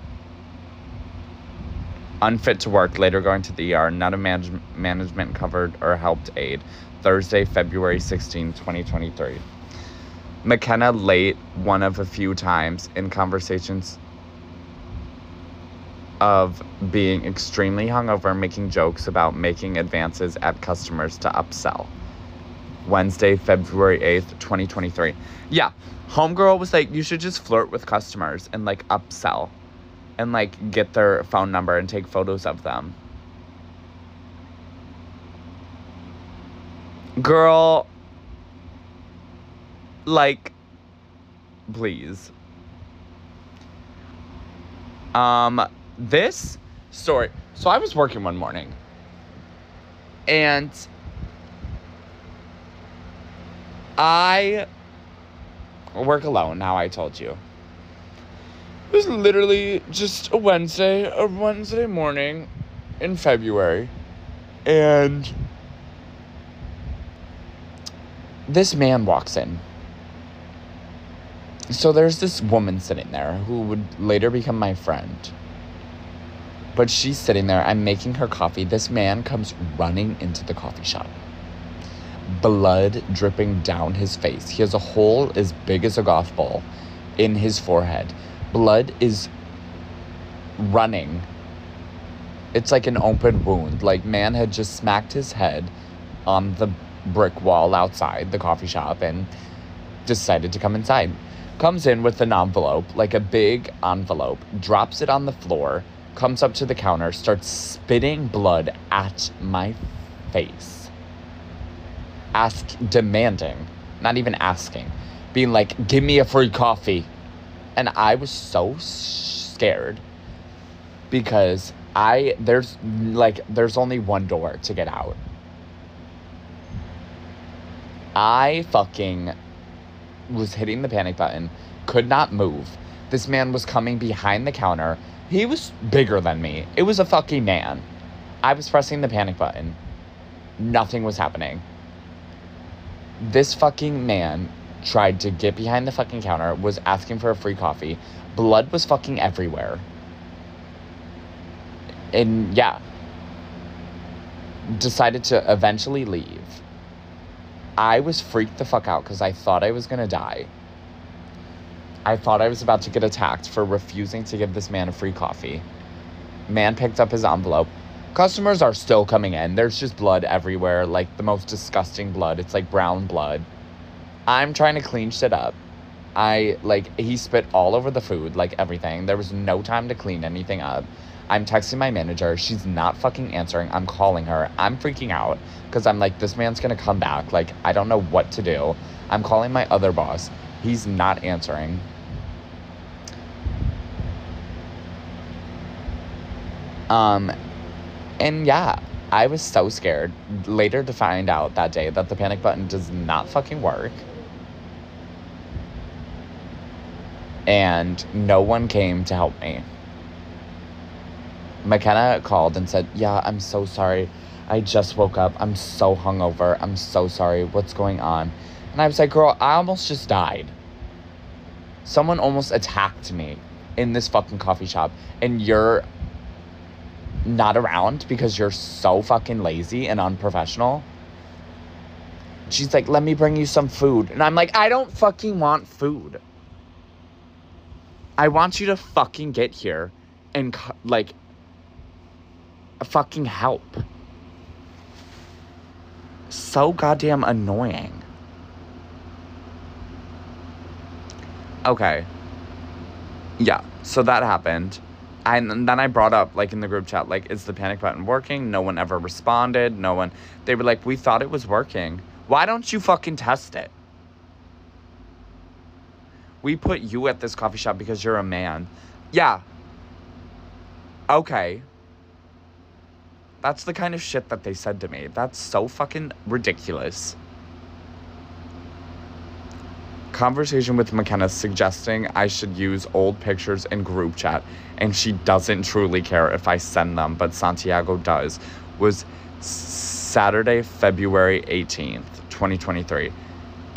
Unfit to work, later going to the ER, not a manage- management covered or helped aid. Thursday, February 16, 2023. McKenna late one of a few times in conversations of being extremely hungover, making jokes about making advances at customers to upsell. Wednesday, February 8th, 2023. Yeah, Homegirl was like, you should just flirt with customers and like upsell and like get their phone number and take photos of them. Girl, like, please. Um, this story. So I was working one morning and I work alone now, I told you. It was literally just a Wednesday, a Wednesday morning in February. And this man walks in. So there's this woman sitting there who would later become my friend. But she's sitting there, I'm making her coffee. This man comes running into the coffee shop blood dripping down his face. He has a hole as big as a golf ball in his forehead. Blood is running. It's like an open wound. Like man had just smacked his head on the brick wall outside the coffee shop and decided to come inside. Comes in with an envelope, like a big envelope, drops it on the floor, comes up to the counter, starts spitting blood at my face ask demanding, not even asking, being like, "Give me a free coffee," and I was so scared because I there's like there's only one door to get out. I fucking was hitting the panic button, could not move. This man was coming behind the counter. He was bigger than me. It was a fucking man. I was pressing the panic button. Nothing was happening this fucking man tried to get behind the fucking counter, was asking for a free coffee. Blood was fucking everywhere. And yeah, decided to eventually leave. I was freaked the fuck out because I thought I was gonna die. I thought I was about to get attacked for refusing to give this man a free coffee. Man picked up his envelope, Customers are still coming in. There's just blood everywhere, like the most disgusting blood. It's like brown blood. I'm trying to clean shit up. I like he spit all over the food, like everything. There was no time to clean anything up. I'm texting my manager. She's not fucking answering. I'm calling her. I'm freaking out because I'm like, this man's gonna come back. Like, I don't know what to do. I'm calling my other boss. He's not answering. Um, and yeah, I was so scared later to find out that day that the panic button does not fucking work. And no one came to help me. McKenna called and said, Yeah, I'm so sorry. I just woke up. I'm so hungover. I'm so sorry. What's going on? And I was like, Girl, I almost just died. Someone almost attacked me in this fucking coffee shop, and you're not around because you're so fucking lazy and unprofessional. She's like, let me bring you some food. And I'm like, I don't fucking want food. I want you to fucking get here and like fucking help. So goddamn annoying. Okay. Yeah, so that happened. And then I brought up, like in the group chat, like, is the panic button working? No one ever responded. No one. They were like, we thought it was working. Why don't you fucking test it? We put you at this coffee shop because you're a man. Yeah. Okay. That's the kind of shit that they said to me. That's so fucking ridiculous. Conversation with McKenna suggesting I should use old pictures in group chat, and she doesn't truly care if I send them, but Santiago does, was Saturday, February 18th, 2023.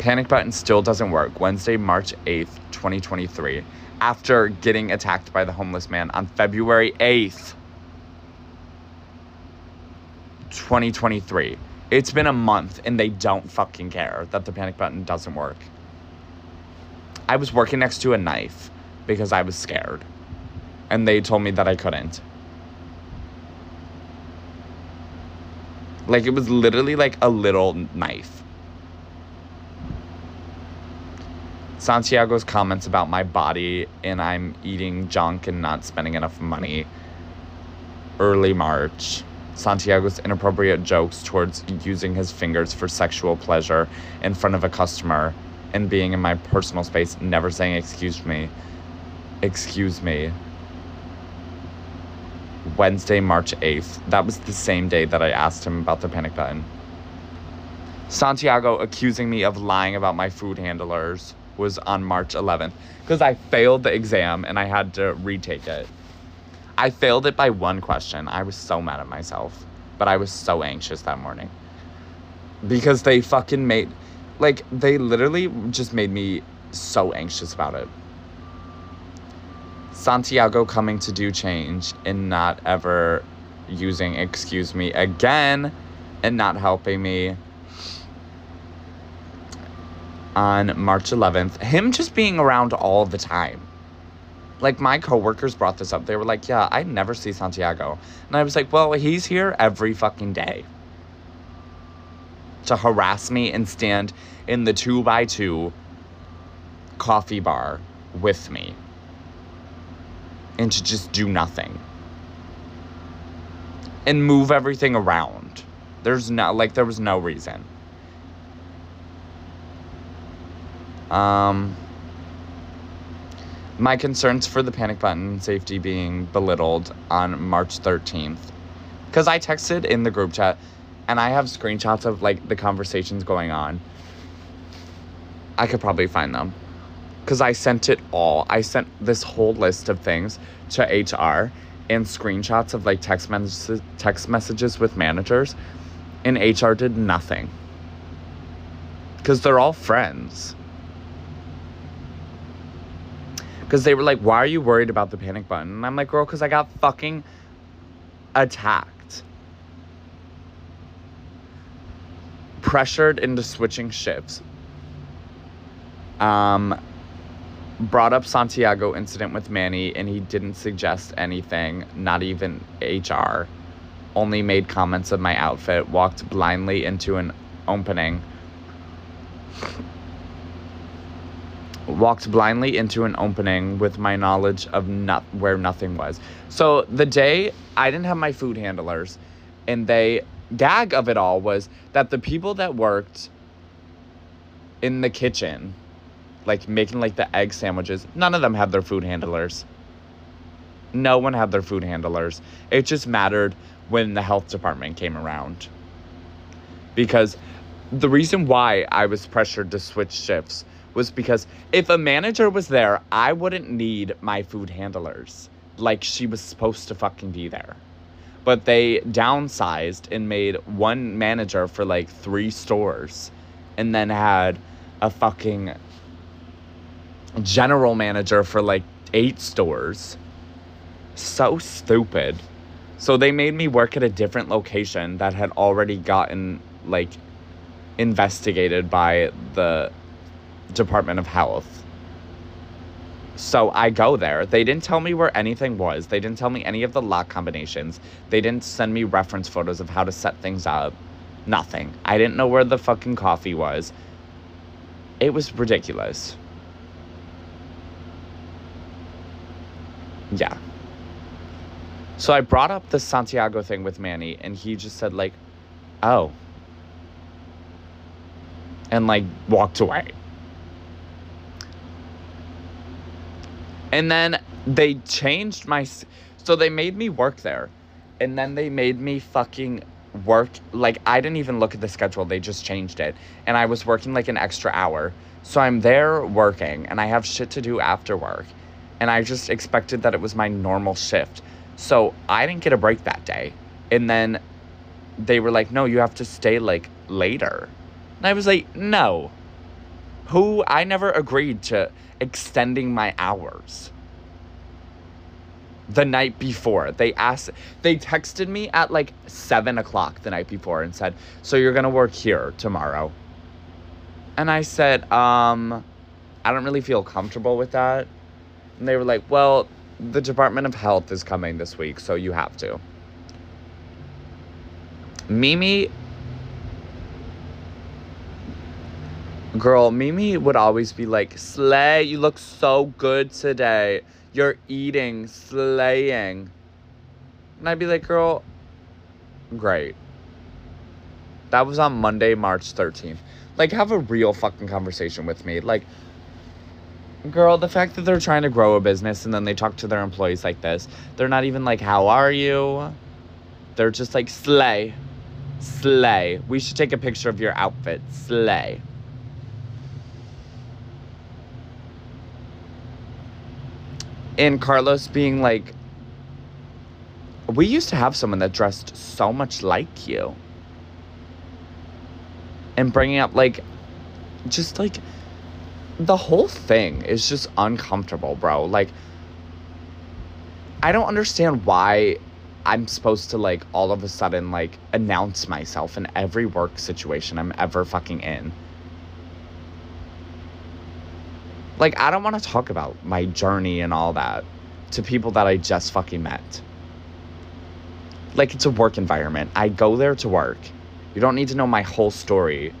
Panic button still doesn't work. Wednesday, March 8th, 2023. After getting attacked by the homeless man on February 8th. 2023. It's been a month and they don't fucking care that the panic button doesn't work. I was working next to a knife because I was scared. And they told me that I couldn't. Like it was literally like a little knife. Santiago's comments about my body and I'm eating junk and not spending enough money. Early March. Santiago's inappropriate jokes towards using his fingers for sexual pleasure in front of a customer and being in my personal space, never saying excuse me. Excuse me. Wednesday, March 8th. That was the same day that I asked him about the panic button. Santiago accusing me of lying about my food handlers was on March 11th because I failed the exam and I had to retake it. I failed it by one question. I was so mad at myself, but I was so anxious that morning. Because they fucking made, like, they literally just made me so anxious about it. Santiago coming to do change and not ever using excuse me again and not helping me on March 11th. Him just being around all the time like my coworkers brought this up. They were like, "Yeah, I never see Santiago." And I was like, "Well, he's here every fucking day." To harass me and stand in the 2 by 2 coffee bar with me. And to just do nothing. And move everything around. There's no like there was no reason. Um my concerns for the panic button safety being belittled on March 13th. Because I texted in the group chat and I have screenshots of like the conversations going on. I could probably find them. Because I sent it all. I sent this whole list of things to HR and screenshots of like text, mes- text messages with managers. And HR did nothing. Because they're all friends because they were like, "Why are you worried about the panic button?" And I'm like, "Girl, because I got fucking attacked, pressured into switching shifts." Um, brought up Santiago incident with Manny, and he didn't suggest anything, not even HR. Only made comments of my outfit. Walked blindly into an opening walked blindly into an opening with my knowledge of not where nothing was. So the day I didn't have my food handlers, and they gag of it all was that the people that worked in the kitchen, like making like the egg sandwiches, none of them had their food handlers. No one had their food handlers. It just mattered when the health department came around. Because the reason why I was pressured to switch shifts was because if a manager was there, I wouldn't need my food handlers. Like she was supposed to fucking be there. But they downsized and made one manager for like three stores and then had a fucking general manager for like eight stores. So stupid. So they made me work at a different location that had already gotten like investigated by the Department of Health. So I go there. They didn't tell me where anything was. They didn't tell me any of the lock combinations. They didn't send me reference photos of how to set things up. Nothing. I didn't know where the fucking coffee was. It was ridiculous. Yeah. So I brought up the Santiago thing with Manny, and he just said, like, oh. And, like, walked away. And then they changed my. So they made me work there. And then they made me fucking work. Like, I didn't even look at the schedule, they just changed it. And I was working like an extra hour. So I'm there working, and I have shit to do after work. And I just expected that it was my normal shift. So I didn't get a break that day. And then they were like, no, you have to stay like later. And I was like, no. Who? I never agreed to extending my hours. The night before, they asked, they texted me at like seven o'clock the night before and said, so you're gonna work here tomorrow. And I said, um, I don't really feel comfortable with that. And they were like, well, the Department of Health is coming this week, so you have to. Mimi, girl, Mimi would always be like, Slay, you look so good today. You're eating, slaying. And I'd be like, girl, great. That was on Monday, March 13th. Like, have a real fucking conversation with me. Like, girl, the fact that they're trying to grow a business and then they talk to their employees like this, they're not even like, How are you? They're just like, Slay. Slay. We should take a picture of your outfit. Slay. And Carlos being like, We used to have someone that dressed so much like you. And bringing up, like, just like, the whole thing is just uncomfortable, bro. Like, I don't understand why I'm supposed to, like, all of a sudden, like, announce myself in every work situation I'm ever fucking in. Like, I don't want to talk about my journey and all that to people that I just fucking met. Like, it's a work environment. I go there to work. You don't need to know my whole story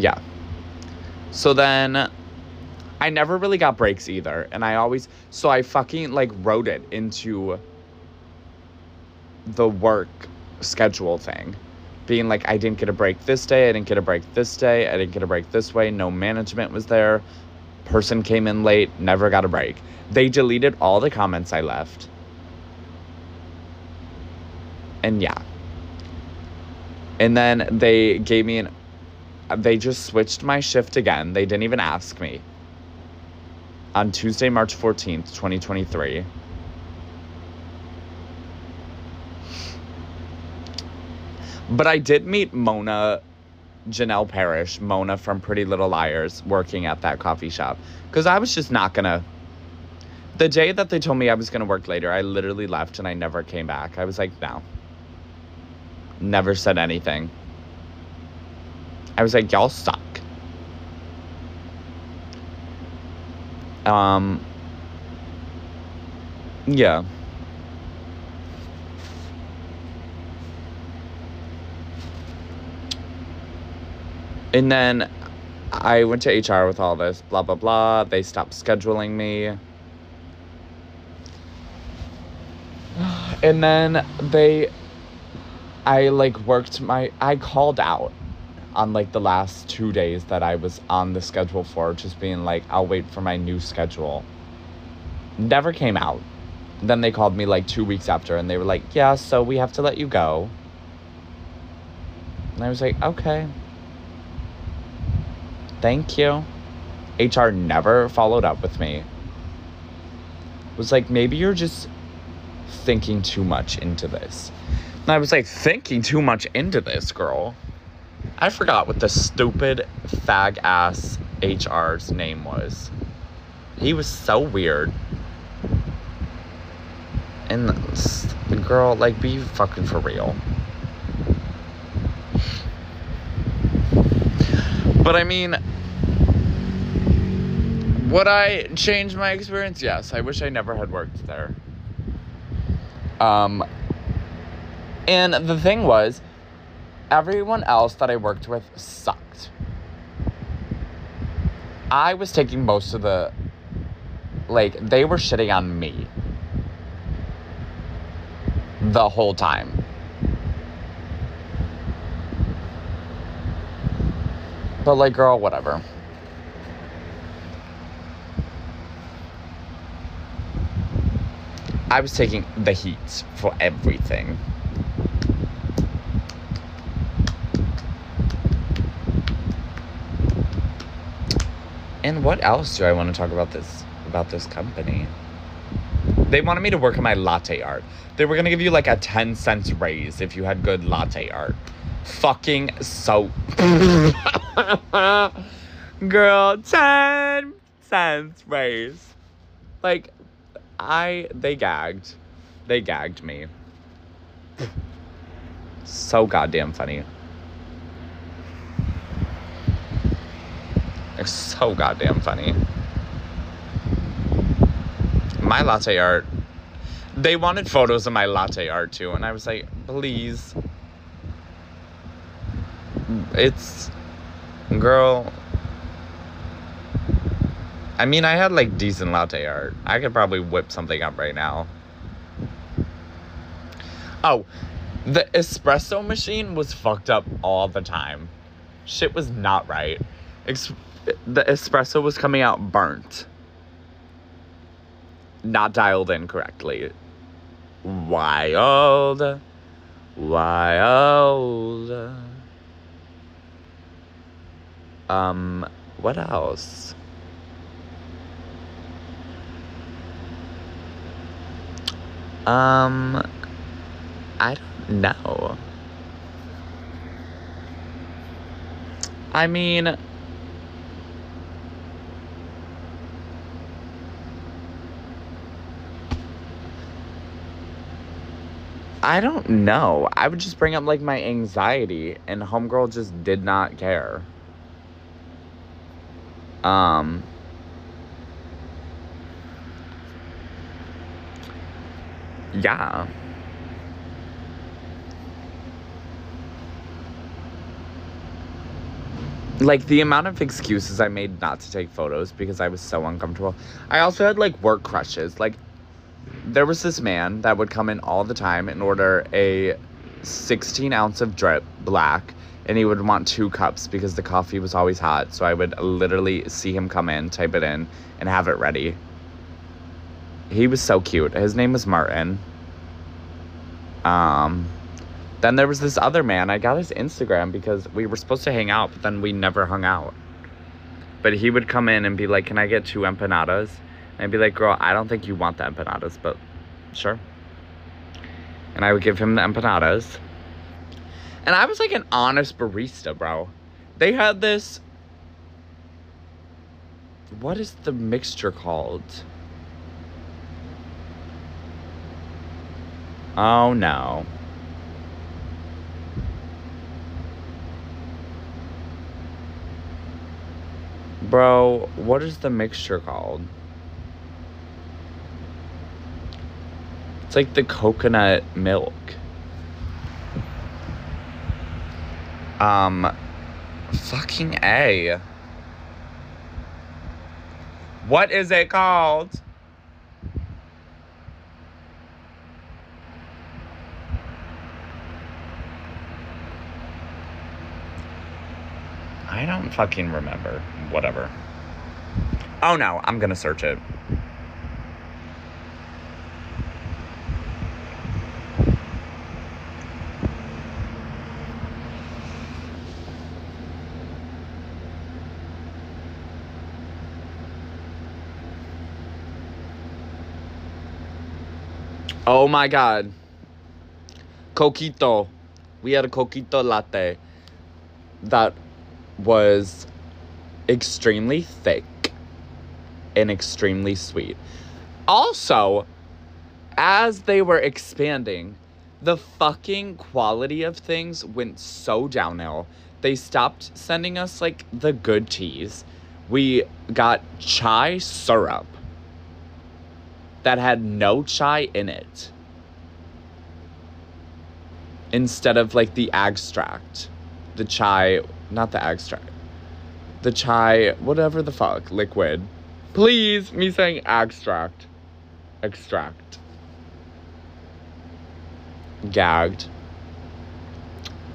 yeah. So then I never really got breaks either. And I always, so I fucking like wrote it into the work schedule thing. Being like, I didn't get a break this day, I didn't get a break this day, I didn't get a break this way, no management was there, person came in late, never got a break. They deleted all the comments I left. And yeah. And then they gave me an they just switched my shift again. They didn't even ask me. On Tuesday, March 14th, 2023. But I did meet Mona, Janel Parrish, Mona from Pretty Little Liars, working at that coffee shop. Because I was just not gonna. The day that they told me I was gonna work later, I literally left and I never came back. I was like, no. Never said anything. I was like, y'all suck. Um, yeah. And then I went to HR with all this, blah, blah, blah. They stopped scheduling me. And then they, I like worked my, I called out on like the last two days that I was on the schedule for, just being like, I'll wait for my new schedule. Never came out. Then they called me like two weeks after and they were like, Yeah, so we have to let you go. And I was like, Okay. Thank you. HR never followed up with me. Was like, maybe you're just thinking too much into this. And I was like, thinking too much into this, girl. I forgot what the stupid fag ass HR's name was. He was so weird. And s- girl, like, be fucking for real. But I mean, would I change my experience? Yes. I wish I never had worked there. Um, and the thing was, everyone else that I worked with sucked. I was taking most of the, like, they were shitting on me the whole time. But, like, girl, whatever. I was taking the heat for everything. And what else do I want to talk about this about this company? They wanted me to work on my latte art. They were gonna give you like a 10 cents raise if you had good latte art. Fucking soap. Girl, 10 cents raise. Like I they gagged. They gagged me. So goddamn funny. They're so goddamn funny. My latte art. They wanted photos of my latte art too, and I was like, please. It's. Girl. I mean, I had like decent latte art. I could probably whip something up right now. Oh, the espresso machine was fucked up all the time. Shit was not right. Ex- the espresso was coming out burnt. Not dialed in correctly. Wild. Wild. Um, what else? Um, I don't know. I mean, I don't know. I would just bring up like my anxiety, and Homegirl just did not care. Um, yeah. Like the amount of excuses I made not to take photos because I was so uncomfortable. I also had like work crushes. Like there was this man that would come in all the time and order a 16 ounce of drip black and he would want two cups because the coffee was always hot. So i would literally see him come in type it in and have it ready. He was so cute. His name was martin. Um then there was this other man. I got his instagram because we were supposed to hang out but then we never hung out. But he would come in and be like can i get two empanadas? And I'd be like, girl, I don't think you want the empanadas, but sure. And I would give him the empanadas. And I was like an honest barista, bro. They had this. What is the mixture called? Oh no. Bro, what is the mixture called? It's like the coconut milk. Um, fucking A. What is it called? I don't fucking remember. Whatever. Oh no, I'm gonna search it. Oh my god. Coquito. We had a coquito latte that was extremely thick and extremely sweet. Also, as they were expanding, the fucking quality of things went so downhill. They stopped sending us like the good teas. We got chai syrup that had no chai in it instead of like the extract. The chai, not the extract. The chai, whatever the fuck, liquid. Please, me saying extract. Extract. Gagged.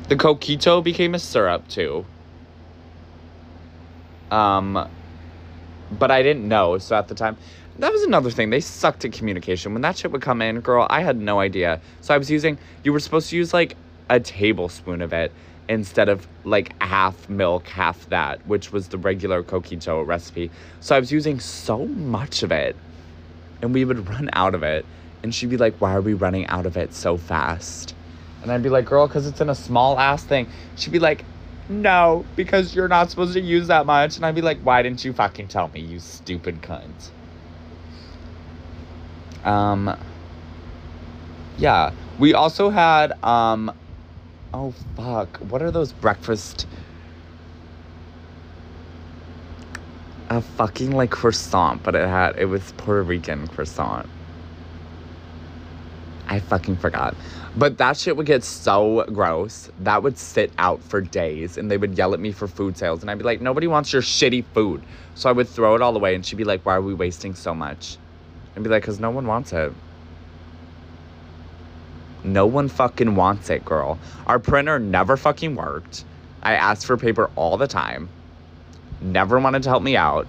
The coquito became a syrup too. Um, but I didn't know, so at the time, that was another thing. They sucked at communication. When that shit would come in, girl, I had no idea. So I was using, you were supposed to use like a tablespoon of it instead of like half milk, half that, which was the regular coquito recipe. So I was using so much of it and we would run out of it. And she'd be like, Why are we running out of it so fast? And I'd be like, Girl, because it's in a small ass thing. She'd be like, No, because you're not supposed to use that much. And I'd be like, Why didn't you fucking tell me, you stupid cunt? Um, yeah. We also had, um, oh fuck, what are those breakfast? A fucking like croissant, but it had, it was Puerto Rican croissant. I fucking forgot. But that shit would get so gross. That would sit out for days and they would yell at me for food sales. And I'd be like, nobody wants your shitty food. So I would throw it all away and she'd be like, why are we wasting so much? And be like, because no one wants it. No one fucking wants it, girl. Our printer never fucking worked. I asked for paper all the time. Never wanted to help me out.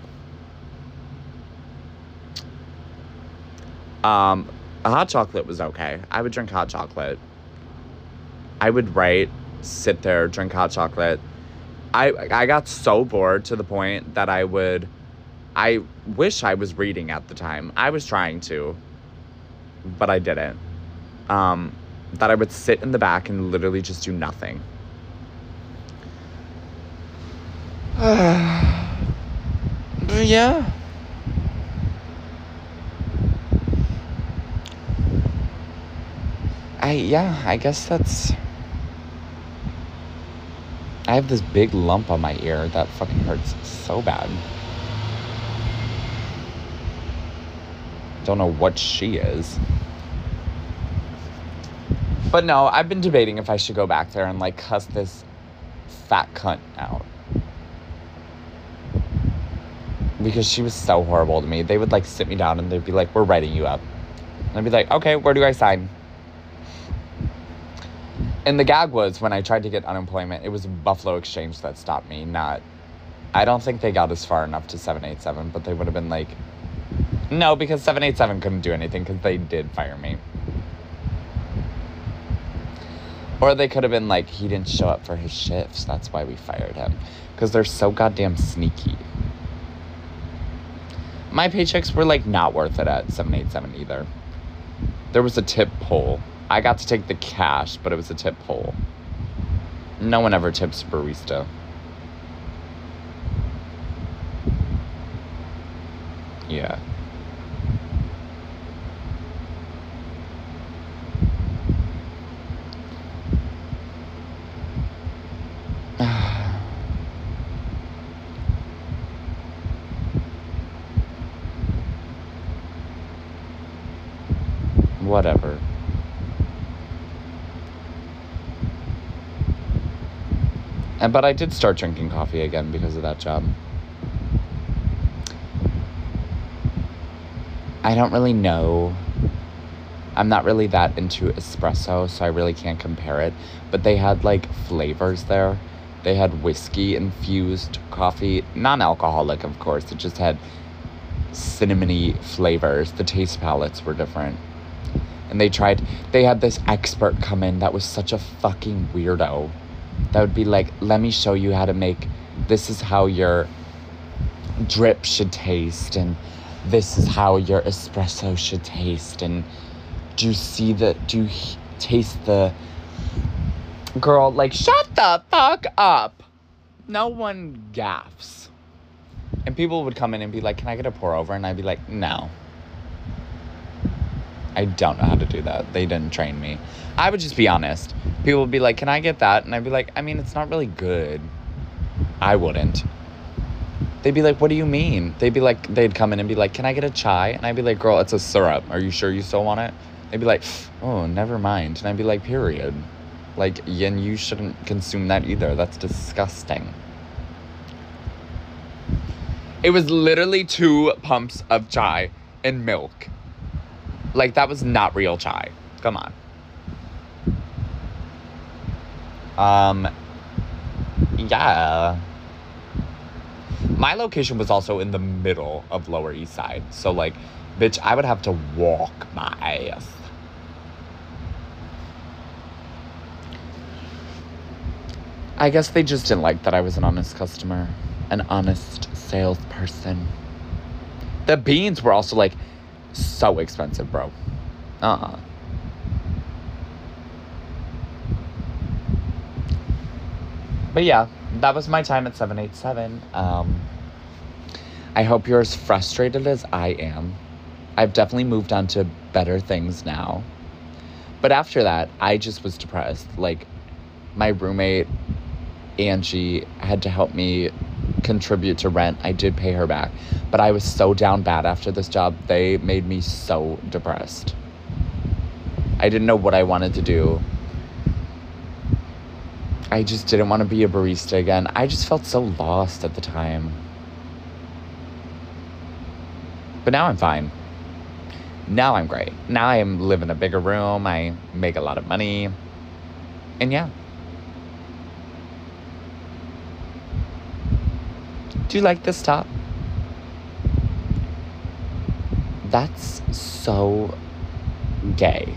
Um, hot chocolate was okay. I would drink hot chocolate. I would write, sit there, drink hot chocolate. I I got so bored to the point that I would I wish I was reading at the time. I was trying to, but I didn't. Um, that I would sit in the back and literally just do nothing. yeah. I yeah, I guess that's I have this big lump on my ear that fucking hurts so bad. Don't know what she is. But no, I've been debating if I should go back there and like cuss this fat cunt out. Because she was so horrible to me. They would like sit me down and they'd be like, We're writing you up. And I'd be like, Okay, where do I sign? And the gag was when I tried to get unemployment, it was Buffalo Exchange that stopped me, not. I don't think they got as far enough to 787, but they would have been like, no, because 787 couldn't do anything because they did fire me. Or they could have been like, he didn't show up for his shifts. That's why we fired him. Because they're so goddamn sneaky. My paychecks were like not worth it at 787 either. There was a tip poll. I got to take the cash, but it was a tip poll. No one ever tips barista. Yeah. Whatever. And but I did start drinking coffee again because of that job. I don't really know. I'm not really that into espresso, so I really can't compare it. But they had like flavors there. They had whiskey infused coffee, non alcoholic, of course. It just had cinnamony flavors. The taste palettes were different. And they tried, they had this expert come in that was such a fucking weirdo. That would be like, let me show you how to make, this is how your drip should taste, and this is how your espresso should taste. And do you see the, do you taste the, girl, like, shut the fuck up. No one gaffs. And people would come in and be like, can I get a pour over? And I'd be like, no. I don't know how to do that. They didn't train me. I would just be honest. People would be like, "Can I get that?" And I'd be like, "I mean, it's not really good." I wouldn't. They'd be like, "What do you mean?" They'd be like, they'd come in and be like, "Can I get a chai?" And I'd be like, "Girl, it's a syrup. Are you sure you still want it?" They'd be like, "Oh, never mind." And I'd be like, "Period." Like, and you shouldn't consume that either. That's disgusting. It was literally two pumps of chai and milk. Like, that was not real chai. Come on. Um, yeah. My location was also in the middle of Lower East Side. So, like, bitch, I would have to walk my ass. I guess they just didn't like that I was an honest customer, an honest salesperson. The beans were also like so expensive, bro. Uh uh But yeah, that was my time at 787. Um, I hope you're as frustrated as I am. I've definitely moved on to better things now. But after that, I just was depressed. Like, my roommate, Angie, had to help me contribute to rent. I did pay her back. But I was so down bad after this job. They made me so depressed. I didn't know what I wanted to do. I just didn't want to be a barista again. I just felt so lost at the time. But now I'm fine. Now I'm great. Now I live in a bigger room. I make a lot of money. And yeah. Do you like this top? That's so gay.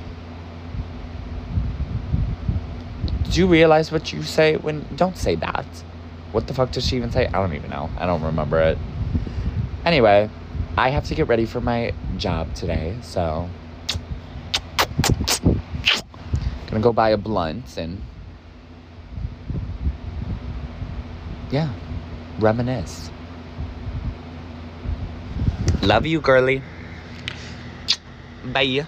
Do you realize what you say when. Don't say that. What the fuck does she even say? I don't even know. I don't remember it. Anyway, I have to get ready for my job today, so. Gonna go buy a blunt and. Yeah, reminisce. Love you, girly. Bye.